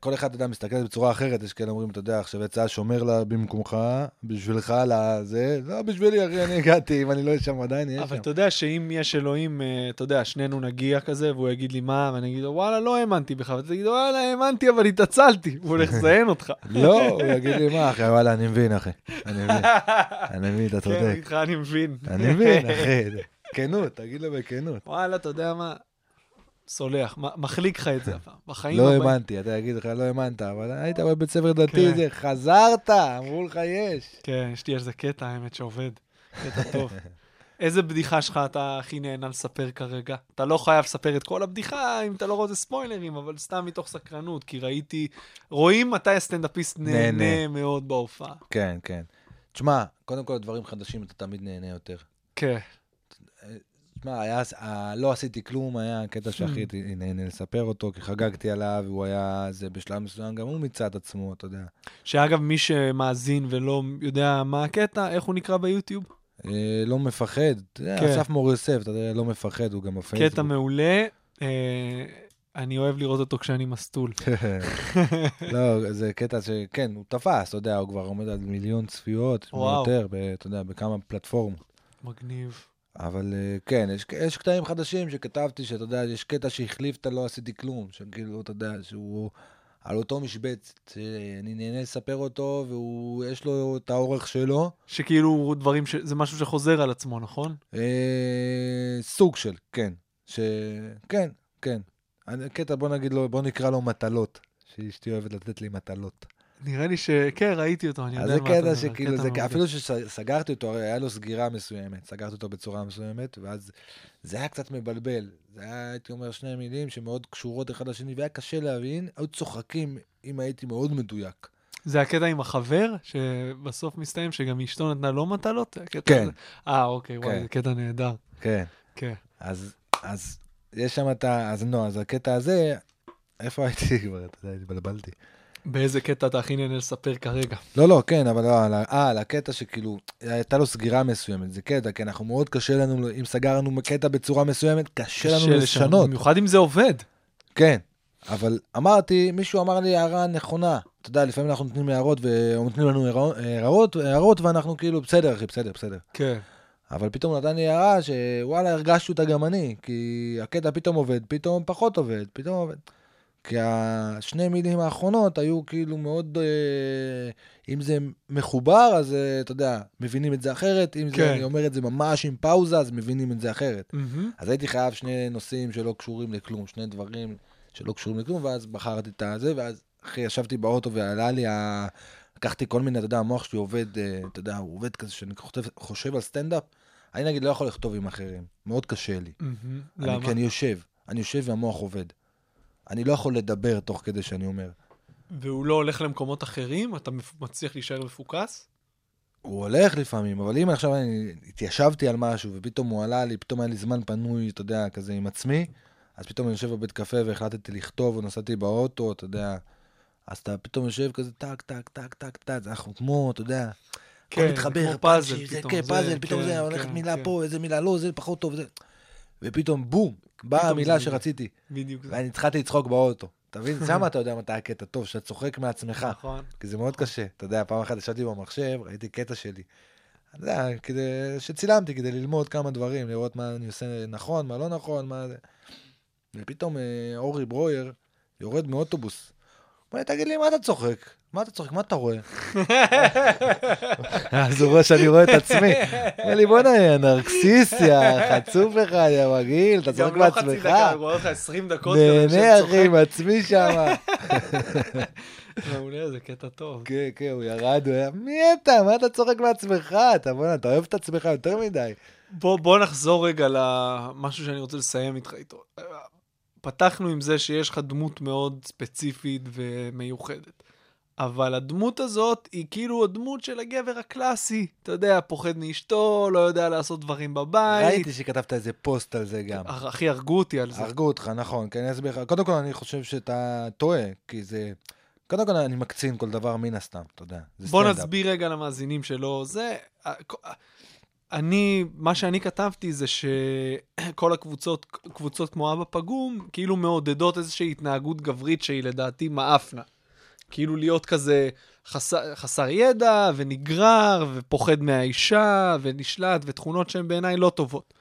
כל אחד, אתה יודע, מסתכל על זה בצורה אחרת, יש כאלה אומרים, אתה יודע, עכשיו יצא שומר לה במקומך, בשבילך, לזה, לא בשבילי, אחי, אני הגעתי, אם אני לא אהיה שם עדיין, אהיה אבל שם. אתה יודע שאם יש אלוהים, אה, אתה יודע, שנינו נגיע כזה, והוא יגיד לי מה, ואני אגיד לו, וואלה, לא האמנתי בך, ואתה תגיד, וואלה, האמנתי, אבל התעצלתי. הוא הולך לזיין אותך. [LAUGHS] לא, הוא יגיד לי, מה, אחי, וואלה, אני מבין, אחי, אני מבין, אני מבין, אתה כן, צודק. יגיד לך, אני מבין. אני מבין, [LAUGHS] אחי, כנות, תגיד לו בכנות. וואלה, אתה יודע מה? סולח, מחליק לך את זה [LAUGHS] הפעם. בחיים לא הבאים. האמנתי, אתה יגיד לך, לא האמנת, אבל היית בבית ספר דתי, כן. זה, חזרת, אמרו לך יש. כן, יש לי על זה קטע, האמת, שעובד. קטע טוב. [LAUGHS] איזה בדיחה שלך אתה הכי נהנה לספר כרגע? אתה לא חייב לספר את כל הבדיחה, אם אתה לא רוצה ספוילרים, אבל סתם מתוך סקרנות, כי ראיתי, רואים מתי הסטנדאפיסט נהנה. מאוד בהופעה. כן, כן. תשמע, קודם כל, דברים חדשים אתה תמיד נהנה יותר. כן, תשמע, היה, לא עשיתי כלום, היה הקטע שהכי הייתי נהנה לספר אותו, כי חגגתי עליו, והוא היה, זה בשלב מסוים, גם הוא מיצה את עצמו, אתה יודע. שאגב, מי שמאזין ולא יודע מה הקטע, איך הוא נקרא ביוטיוב? אה, לא מפחד, כן. אסף מור יוסף, אתה יודע, לא מפחד, הוא גם בפייסבוק. קטע מעולה. אה, אני אוהב לראות אותו כשאני מסטול. [LAUGHS] לא, זה קטע שכן, הוא תפס, אתה יודע, הוא כבר עומד על מיליון צפיות. יותר, אתה יודע, בכמה פלטפורמות. מגניב. אבל אה, כן, יש, יש קטעים חדשים שכתבתי, שאתה יודע, יש קטע שהחליף את הלא עשיתי כלום, שכאילו, אתה יודע, שהוא על אותו משבץ, שאני נהנה לספר אותו, והוא, יש לו את האורך שלו, שכאילו דברים, ש... זה משהו שחוזר על עצמו, נכון? אה, סוג של, כן, ש... כן, כן. קטע, בוא נגיד לו, בוא נקרא לו מטלות, שאשתי אוהבת לתת לי מטלות. נראה לי ש... כן, ראיתי אותו, אני יודע אז זה מה אתה קטע מדבר, שכאילו, קטע זה, מעולה. אפילו שסגרתי אותו, הרי היה לו סגירה מסוימת, סגרתי אותו בצורה מסוימת, ואז זה היה קצת מבלבל. זה היה, הייתי אומר, שני מילים שמאוד קשורות אחד לשני, והיה קשה להבין, היו צוחקים אם הייתי מאוד מדויק. זה הקטע עם החבר, שבסוף מסתיים שגם אשתו נתנה לו מטלות? כן. אה, אוקיי, וואי, כן. זה קטע נהדר. כן. כן. אז, אז יש שם את ה... אז נו, אז הקטע הזה, איפה הייתי [LAUGHS] כבר? אתה יודע, התבלבלתי. באיזה קטע אתה הכי נהנה לספר כרגע? לא, לא, כן, אבל לא, על אה, על הקטע שכאילו, הייתה לו סגירה מסוימת, זה קטע, כי אנחנו מאוד קשה לנו, אם סגרנו קטע בצורה מסוימת, קשה לנו לשנות. במיוחד אם זה עובד. כן, אבל אמרתי, מישהו אמר לי הערה נכונה. אתה יודע, לפעמים אנחנו נותנים הערות, ונותנים לנו הערות- הערות, ואנחנו כאילו, בסדר, אחי, בסדר, בסדר. כן. אבל פתאום נתן לי הערה שוואלה, הרגשתי אותה גם אני, כי הקטע פתאום עובד, פתאום פחות עובד, פתאום עובד. כי השני מילים האחרונות היו כאילו מאוד, אה, אם זה מחובר, אז אה, אתה יודע, מבינים את זה אחרת, אם כן. זה, אני אומר את זה ממש עם פאוזה, אז מבינים את זה אחרת. מהמם. אז הייתי חייב שני נושאים שלא קשורים לכלום, שני דברים שלא קשורים לכלום, ואז בחרתי את הזה, ואז אחי, ישבתי באוטו ועלה לי ה... לקחתי כל מיני, אתה יודע, המוח שלי עובד, אה, אתה יודע, הוא עובד כזה שאני חושב, חושב על סטנדאפ. אני נגיד לא יכול לכתוב עם אחרים, מאוד קשה לי. מהמם. אני, למה? כי אני יושב, אני יושב והמוח עובד. אני לא יכול לדבר תוך כדי שאני אומר. והוא לא הולך למקומות אחרים? אתה מצליח להישאר מפוקס? הוא הולך לפעמים, אבל אם עכשיו אני התיישבתי על משהו ופתאום הוא עלה לי, פתאום היה לי זמן פנוי, אתה יודע, כזה עם עצמי, אז פתאום אני יושב בבית קפה והחלטתי לכתוב, או נסעתי באוטו, אתה יודע, אז אתה פתאום יושב כזה טק, טק, טק, טק, טק, זה אנחנו כמו, אתה יודע, כן, מתחבר, כמו פאזל זה, פתאום, כן, זה, פאזל, פתאום כן, זה, הולכת כן, מילה כן. פה, איזה מילה לא, זה פחות טוב, זה, ופתאום בום, באה המילה שרציתי, בדיוק. ואני התחלתי לצחוק באוטו. אתה מבין? שם אתה יודע מתי הקטע טוב, שאתה צוחק מעצמך. נכון. כי זה מאוד קשה. אתה יודע, פעם אחת ישבתי במחשב, ראיתי קטע שלי. אתה יודע, כדי, שצילמתי כדי ללמוד כמה דברים, לראות מה אני עושה נכון, מה לא נכון, מה זה. ופתאום אה, אורי ברויר יורד מאוטובוס. הוא אומר לי, תגיד לי, מה אתה צוחק? מה אתה צוחק? מה אתה רואה? [LAUGHS] אז הוא רואה שאני רואה את עצמי. אומר לי, בוא'נה, יא נרקסיס, יא חצוף אחד, יא מגעיל, אתה צוחק גם לא חצי בעצמך. דקה, הוא רואה אותך 20 דקות. נהנה, אחי, עם עצמי שם. [LAUGHS] מעולה, זה קטע טוב. כן, כן, הוא ירד, הוא היה, מי אתה? מה אתה צוחק מעצמך? אתה בוא'נה, אתה אוהב את עצמך יותר מדי. בוא נחזור רגע למשהו שאני רוצה לסיים איתך איתו. פתחנו עם זה שיש לך דמות מאוד ספציפית ומיוחדת. אבל הדמות הזאת היא כאילו הדמות של הגבר הקלאסי. אתה יודע, פוחד מאשתו, לא יודע לעשות דברים בבית. ראיתי שכתבת איזה פוסט על זה גם. הכי הרגו אותי על זה. הרגו אותך, נכון, כן, אני אסביר לך. קודם כל, אני חושב שאתה טועה, כי זה... קודם כל, אני מקצין כל דבר מן הסתם, אתה יודע. בוא. נסביר רגע למאזינים שלו. זה... אני, מה שאני כתבתי זה שכל הקבוצות, קבוצות כמו אבא פגום, כאילו מעודדות איזושהי התנהגות גברית שהיא לדעתי מאפנה. כאילו להיות כזה חסר, חסר ידע ונגרר ופוחד מהאישה ונשלט ותכונות שהן בעיניי לא טובות.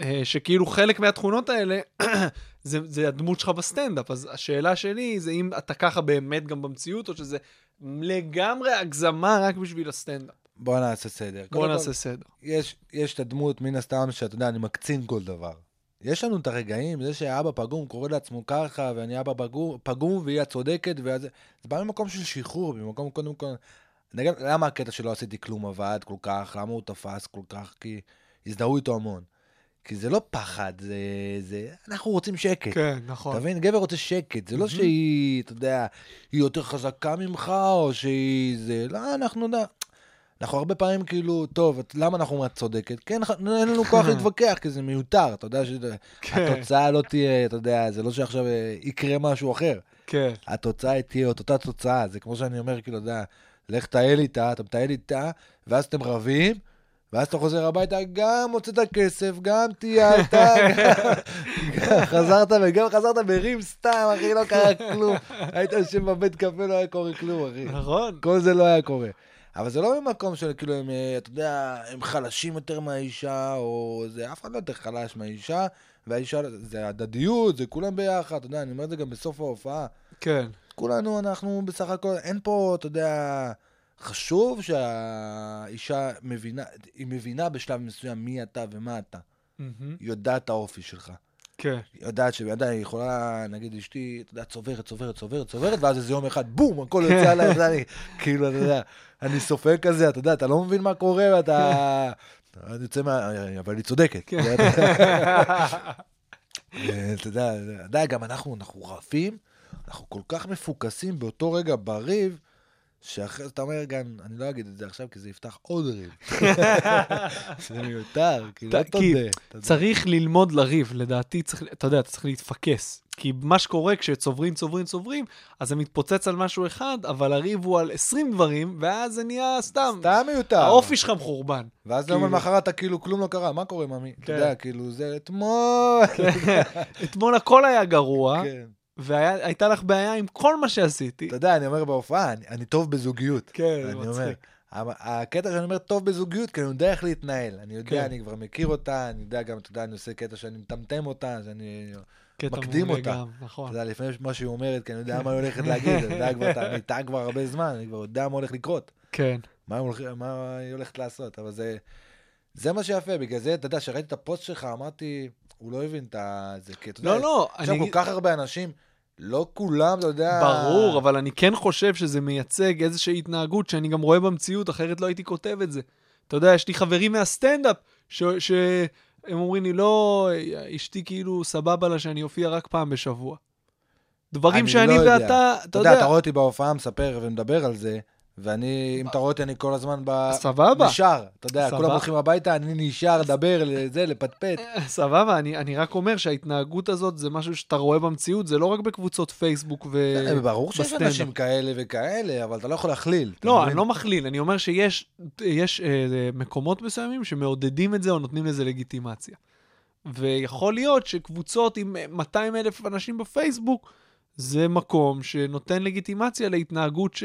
אה, שכאילו חלק מהתכונות האלה [CLEARS THROAT] זה, זה הדמות שלך בסטנדאפ, אז השאלה שלי זה אם אתה ככה באמת גם במציאות או שזה לגמרי הגזמה רק בשביל הסטנדאפ. בוא נעשה סדר. בוא נעשה כל, סדר. יש, יש את הדמות, מן הסתם, שאתה יודע, אני מקצין כל דבר. יש לנו את הרגעים, זה שאבא פגום קורא לעצמו ככה, ואני אבא פגום, פגום והיא הצודקת, ואז... זה בא ממקום של שחרור, ממקום קודם כל... נגיד, למה הקטע שלא עשיתי כלום עבד כל כך? למה הוא תפס כל כך? כי הזדהו איתו המון. כי זה לא פחד, זה... זה... אנחנו רוצים שקט. כן, נכון. אתה מבין? גבר רוצה שקט, זה לא שהיא, אתה יודע, היא יותר חזקה ממך, או שהיא זה, לא, אנחנו יודע. אנחנו הרבה פעמים כאילו, טוב, למה אנחנו אומרים את צודקת? כן, אין לנו כוח [LAUGHS] להתווכח, כי זה מיותר, אתה יודע כן. שהתוצאה לא תהיה, אתה יודע, זה לא שעכשיו אה, יקרה משהו אחר. כן, התוצאה תהיה את אותה תוצאה, זה כמו שאני אומר, כאילו, אתה יודע, לך טייל איתה, אתה מטייל איתה, ואז אתם רבים, ואז אתה חוזר הביתה, גם הוצאת כסף, גם טיילת, גם- [LAUGHS] גם חזרת וגם חזרת מרים סתם, אחי, לא קרה כלום. היית יושב בבית קפה, לא היה קורה כלום, אחי. נכון. כל זה לא היה קורה. אבל זה לא ממקום של כאילו הם, אה, אתה יודע, הם חלשים יותר מהאישה, או זה, אף אחד לא יותר חלש מהאישה, והאישה, זה הדדיות, זה כולם ביחד, אתה יודע, אני אומר את זה גם בסוף ההופעה. כן. כולנו, אנחנו בסך הכל, אין פה, אתה יודע, חשוב שהאישה מבינה, היא מבינה בשלב מסוים מי אתה ומה אתה. מהמם. היא יודעת את האופי שלך. כן. היא יודעת שבן היא יכולה, נגיד אשתי, אתה יודע, צוברת, צוברת, צוברת, צוברת, ואז איזה יום אחד, בום, הכל יוצא עליי, אתה יודע, אני, כאילו, אתה יודע, אני סופג כזה, אתה יודע, אתה לא מבין מה קורה, ואתה... אני יוצא מה... אבל היא צודקת. כן. אתה יודע, אתה יודע, גם אנחנו, אנחנו רבים, אנחנו כל כך מפוקסים באותו רגע בריב, שאחרי זה אתה אומר גם, אני לא אגיד את זה עכשיו, כי זה יפתח עוד ריב. [LAUGHS] זה מיותר, כי לא תודה. צריך ללמוד לריב, לדעתי אתה יודע, אתה צריך להתפקס. כי מה שקורה כשצוברים, צוברים, צוברים, אז זה מתפוצץ על משהו אחד, אבל הריב הוא על 20 דברים, ואז זה נהיה סתם. סתם מיותר. האופי שלך מחורבן. ואז כאילו- יום למחרת אתה כאילו כלום לא קרה, מה קורה, ממי? אתה כן. יודע, כאילו, זה אתמול. אתמול הכל היה גרוע, כן. והייתה לך בעיה עם כל מה שעשיתי. אתה יודע, אני אומר בהופעה, אני- אני טוב בזוגיות. כן, זה אני אומר, מצחיק. אבל הקטע שאני אומר טוב בזוגיות, כי אני יודע איך להתנהל. אני יודע, כן. אני כבר מכיר אותה, אני יודע גם, אתה יודע, אני עושה קטע שאני מטמטם אותה, שאני... מקדים אותה. גם, נכון. אתה יודע, לפעמים מה שהיא אומרת, כי אני יודע מה היא הולכת [LAUGHS] להגיד, אני יודע כבר, אני איתה כבר הרבה זמן, אני כבר יודע מה הולך לקרות. כן. מה, הם הולכים- מה היא הולכת לעשות, אבל זה, זה מה שיפה, בגלל זה, אתה יודע, כשראיתי את הפוסט שלך, אמרתי, הוא לא הבין את זה, כי אתה יודע, לא, לא, עכשיו אני... כל כך הרבה אנשים, לא כולם, אתה יודע... ברור, אבל אני כן חושב שזה מייצג איזושהי התנהגות שאני גם רואה במציאות, אחרת לא הייתי כותב את זה. אתה יודע, יש לי חברים מהסטנדאפ, ש- שהם אומרים לי, לא, אשתי כאילו סבבה לה שאני אופיע רק פעם בשבוע. דברים אני שאני לא יודע. ואתה, אתה אתה יודע, אתה יודע, רואה אותי בהופעה מספר ומדבר על זה, ואני, אם אתה רואה אותי, אני כל הזמן ב... סבבה. נשאר. אתה יודע. כולם הולכים הביתה, אני נשאר לדבר, לזה, לפטפט. [LAUGHS] סבבה, אני, אני רק אומר שההתנהגות הזאת זה משהו שאתה רואה במציאות, זה לא רק בקבוצות פייסבוק ו... אה, ברור שיש. אנשים כאלה וכאלה, אבל אתה לא יכול להכליל. לא? אני לא מכליל, אני אומר שיש יש, אה, מקומות מסוימים שמעודדים את זה או נותנים לזה לגיטימציה. ויכול להיות שקבוצות עם 200 אלף אנשים בפייסבוק, זה מקום שנותן לגיטימציה להתנהגות ש...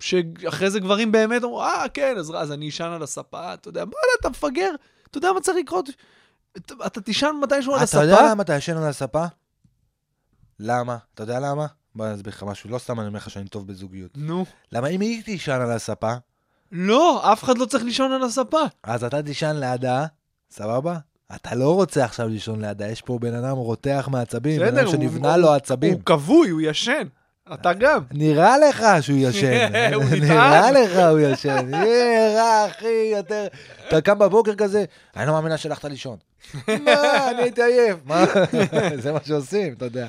שאחרי זה גברים באמת אומרים, אה, כן, אז, אז אני אשן על הספה, אתה יודע, בוא'נה, אתה מפגר, אתה יודע מה צריך לקרות? אתה, אתה תישן מתישהו על אתה הספה? יודע למה אתה ישן על הספה? למה? אתה יודע למה? בוא אני אסביר לך משהו, לא סתם אני אומר לך שאני טוב בזוגיות. נו. למה אם היא תישן על הספה, לא, אף אחד לא צריך לישון על הספה. אז אתה תישן לידה, סבבה? אתה לא רוצה עכשיו לישון לידה, יש פה בן אדם רותח מעצבים, בן אדם שנבנה הוא- לו עצבים. הוא כבוי, הוא ישן. אתה גם. נראה לך שהוא ישן, [LAUGHS] נטען. נראה לך הוא ישן, נראה אחי, יותר... אתה קם בבוקר כזה, אני לא מאמינה שהלכת לישון. [LAUGHS] מה, אני הייתי עייף? [LAUGHS] זה מה שעושים, אתה יודע.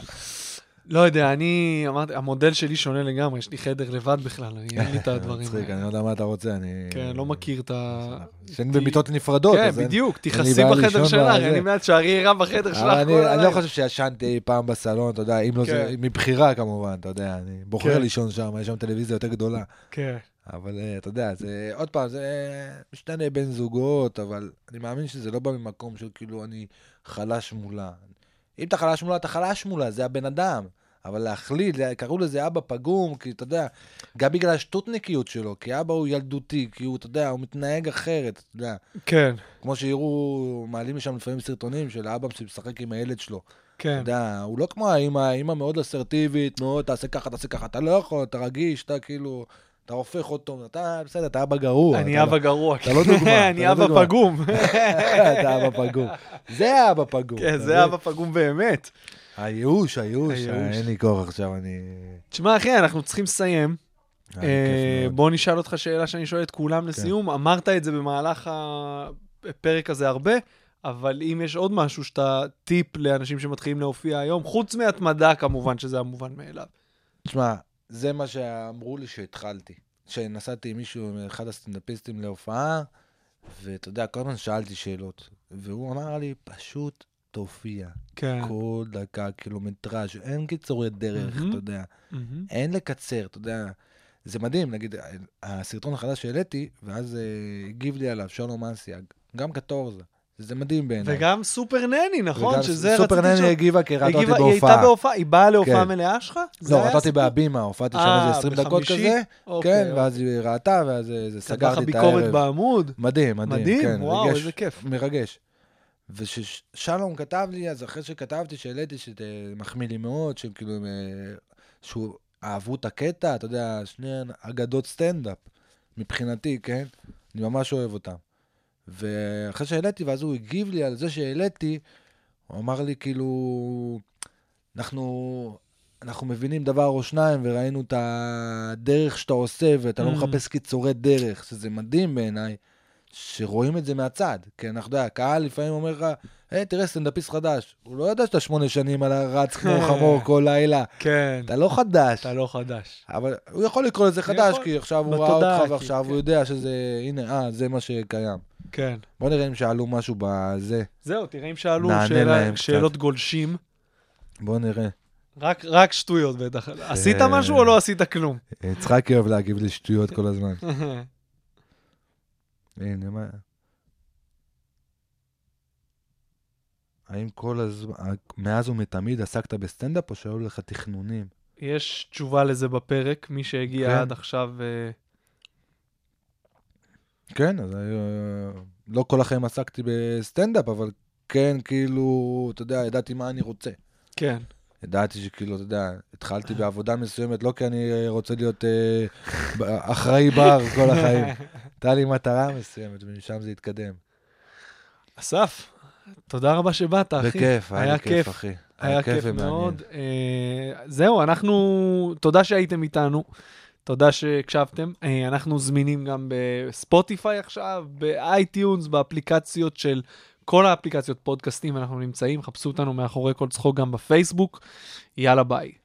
לא יודע, אני אמרתי, המודל שלי שונה לגמרי, יש לי חדר לבד בכלל, אני אין לי את הדברים [LAUGHS] מצחיק, האלה. אני לא יודע מה אתה רוצה, אני... כן, לא מכיר את ה... [LAUGHS] ישן במיטות נפרדות. כן, בדיוק, תכעסי בחדר שלך, לי בעד שערי רע בחדר שלך כל אני אני הלילה. לא חושב שישנתי פעם בסלון, אתה יודע, אם לא זה, כן. מבחירה כמובן, אתה יודע, אני בוחר כן. לישון שם, יש שם טלוויזיה יותר גדולה. כן, אבל אה, אתה יודע, זה, עוד פעם, זה משתנה בין זוגות, אבל אני מאמין שזה לא בא ממקום של כאילו אני חלש מולה. אם אתה חלש מולה, אתה חלש מולה, זה הבן אדם. אבל להכליל, זה- קראו לזה אבא פגום, כי אתה יודע, גם בגלל השטותניקיות שלו, כי אבא הוא ילדותי, כי הוא, אתה יודע, הוא מתנהג אחרת, אתה יודע. כן, כמו שיראו, מעלים משם לפעמים סרטונים של אבא שמשחק עם הילד שלו. אתה כן. יודע, הוא לא כמו האמא, האמא מאוד אסרטיבית, מאוד תעשה ככה, תעשה ככה, אתה לא יכול, אתה רגיש, אתה כאילו, אתה הופך אותו, אתה בסדר, אתה אבא גרוע. אני אתה אבא לא- גרוע. אתה לא דוגמה, [LAUGHS] אני לא אבא. פגום. [LAUGHS] אתה אבא פגום. זה אבא פגום. כן, זה? אבא פגום באמת. הייאוש, הייאוש. אה, אין לי כוח עכשיו, אני... תשמע, אחי, אנחנו צריכים לסיים. אה. כן. בוא נשאל אותך שאלה שאני שואל את כולם לסיום. אמרת את זה במהלך הפרק הזה הרבה, אבל אם יש עוד משהו שאתה טיפ לאנשים שמתחילים להופיע היום, חוץ מהתמדה כמובן, שזה המובן מאליו. תשמע, זה מה שאמרו לי שהתחלתי. שנסעתי עם מישהו, עם אחד הסטנדאפיסטים להופעה, ואתה יודע, כל הזמן שאלתי שאלות. והוא אמר לי, פשוט תופיע. כן. כל דקה, קילומטראז', אין קיצורי דרך, מהמם. אתה יודע. מהמם. אין לקצר, אתה יודע. זה מדהים, נגיד, הסרטון החדש שהעליתי, ואז אה, הגיב לי עליו שלום אסיאג, גם קטורזה. זה מדהים בעיניי. וגם סופר נני, נכון? וגם שזה סופר רציתי נני לשאול. הגיבה כי ראתה אותי הגיבה- היא הייתה בהופעה. בהופעה, היא באה להופעה כן. מלאה שלך? לא, ראתה אותי? בהבימה, הופעתי שם אה, איזה 20 דקות? כזה, אוקיי, כן, אוקיי. ואז היא ראתה, ואז זה כתבה לך סגרתי את ביקורת הערב. בעמוד. מדהים, מדהים, מדהים, כן, וואו, ריגש, איזה כיף. מרגש. וששלום כתב לי, אז אחרי שכתבתי, שהעליתי, שמחמיא לי מאוד, שהם כאילו, אה, שהוא אהבו את הקטע, אתה יודע, שני אגדות סטנדאפ, מבחינתי, כן? אני ממש אוהב אותם. ואחרי שהעליתי, ואז הוא הגיב לי על זה שהעליתי, הוא אמר לי, כאילו, אנחנו, אנחנו מבינים דבר או שניים, וראינו את הדרך שאתה עושה, ואתה לא Mm. מחפש קיצורי דרך, שזה מדהים בעיניי, שרואים את זה מהצד. כי אנחנו, אתה יודע, הקהל לפעמים אומר לך, היי, תראה, סטנדאפיסט חדש. הוא לא יודע שאתה שמונה שנים על הרץ כמו [LAUGHS] חמור כל לילה. כן, אתה לא חדש. אתה לא חדש. אבל הוא יכול לקרוא לזה חדש, יכול. כי עכשיו הוא ראה אותך, כי- ועכשיו כן. הוא יודע שזה, הנה, אה, זה מה שקיים. כן. בוא נראה אם שאלו משהו בזה. זהו, תראה אם שאלו שאלה- להם קצת. שאלות גולשים. בוא נראה. רק, רק שטויות בטח. עשית אה. משהו או לא עשית כלום? יצחקי אוהב להגיב לי שטויות כל הזמן. [LAUGHS] הנה, מה... האם כל הזמן, מאז ומתמיד עסקת בסטנדאפ או שהיו לך תכנונים? יש תשובה לזה בפרק, מי שהגיע כן. עד עכשיו... אה, כן, אז אה, לא כל החיים עסקתי בסטנדאפ, אבל כן, כאילו, אתה יודע, ידעתי מה אני רוצה. כן. ידעתי שכאילו, אתה יודע, התחלתי בעבודה מסוימת, לא כי אני אה, רוצה להיות אה, אחראי בר כל החיים. [LAUGHS] הייתה לי מטרה מסוימת, ומשם זה התקדם. אסף, תודה רבה שבאת, אחי. בכיף, היה לי כיף, אחי. היה כיף ומעניין. מאוד. אה, זהו, אנחנו, תודה שהייתם איתנו, תודה שהקשבתם. אה, אנחנו זמינים גם בספוטיפיי עכשיו, ב iTunes, באפליקציות של כל האפליקציות פודקאסטים, אנחנו נמצאים, חפשו אותנו מאחורי כל צחוק גם בפייסבוק. יאללה ביי.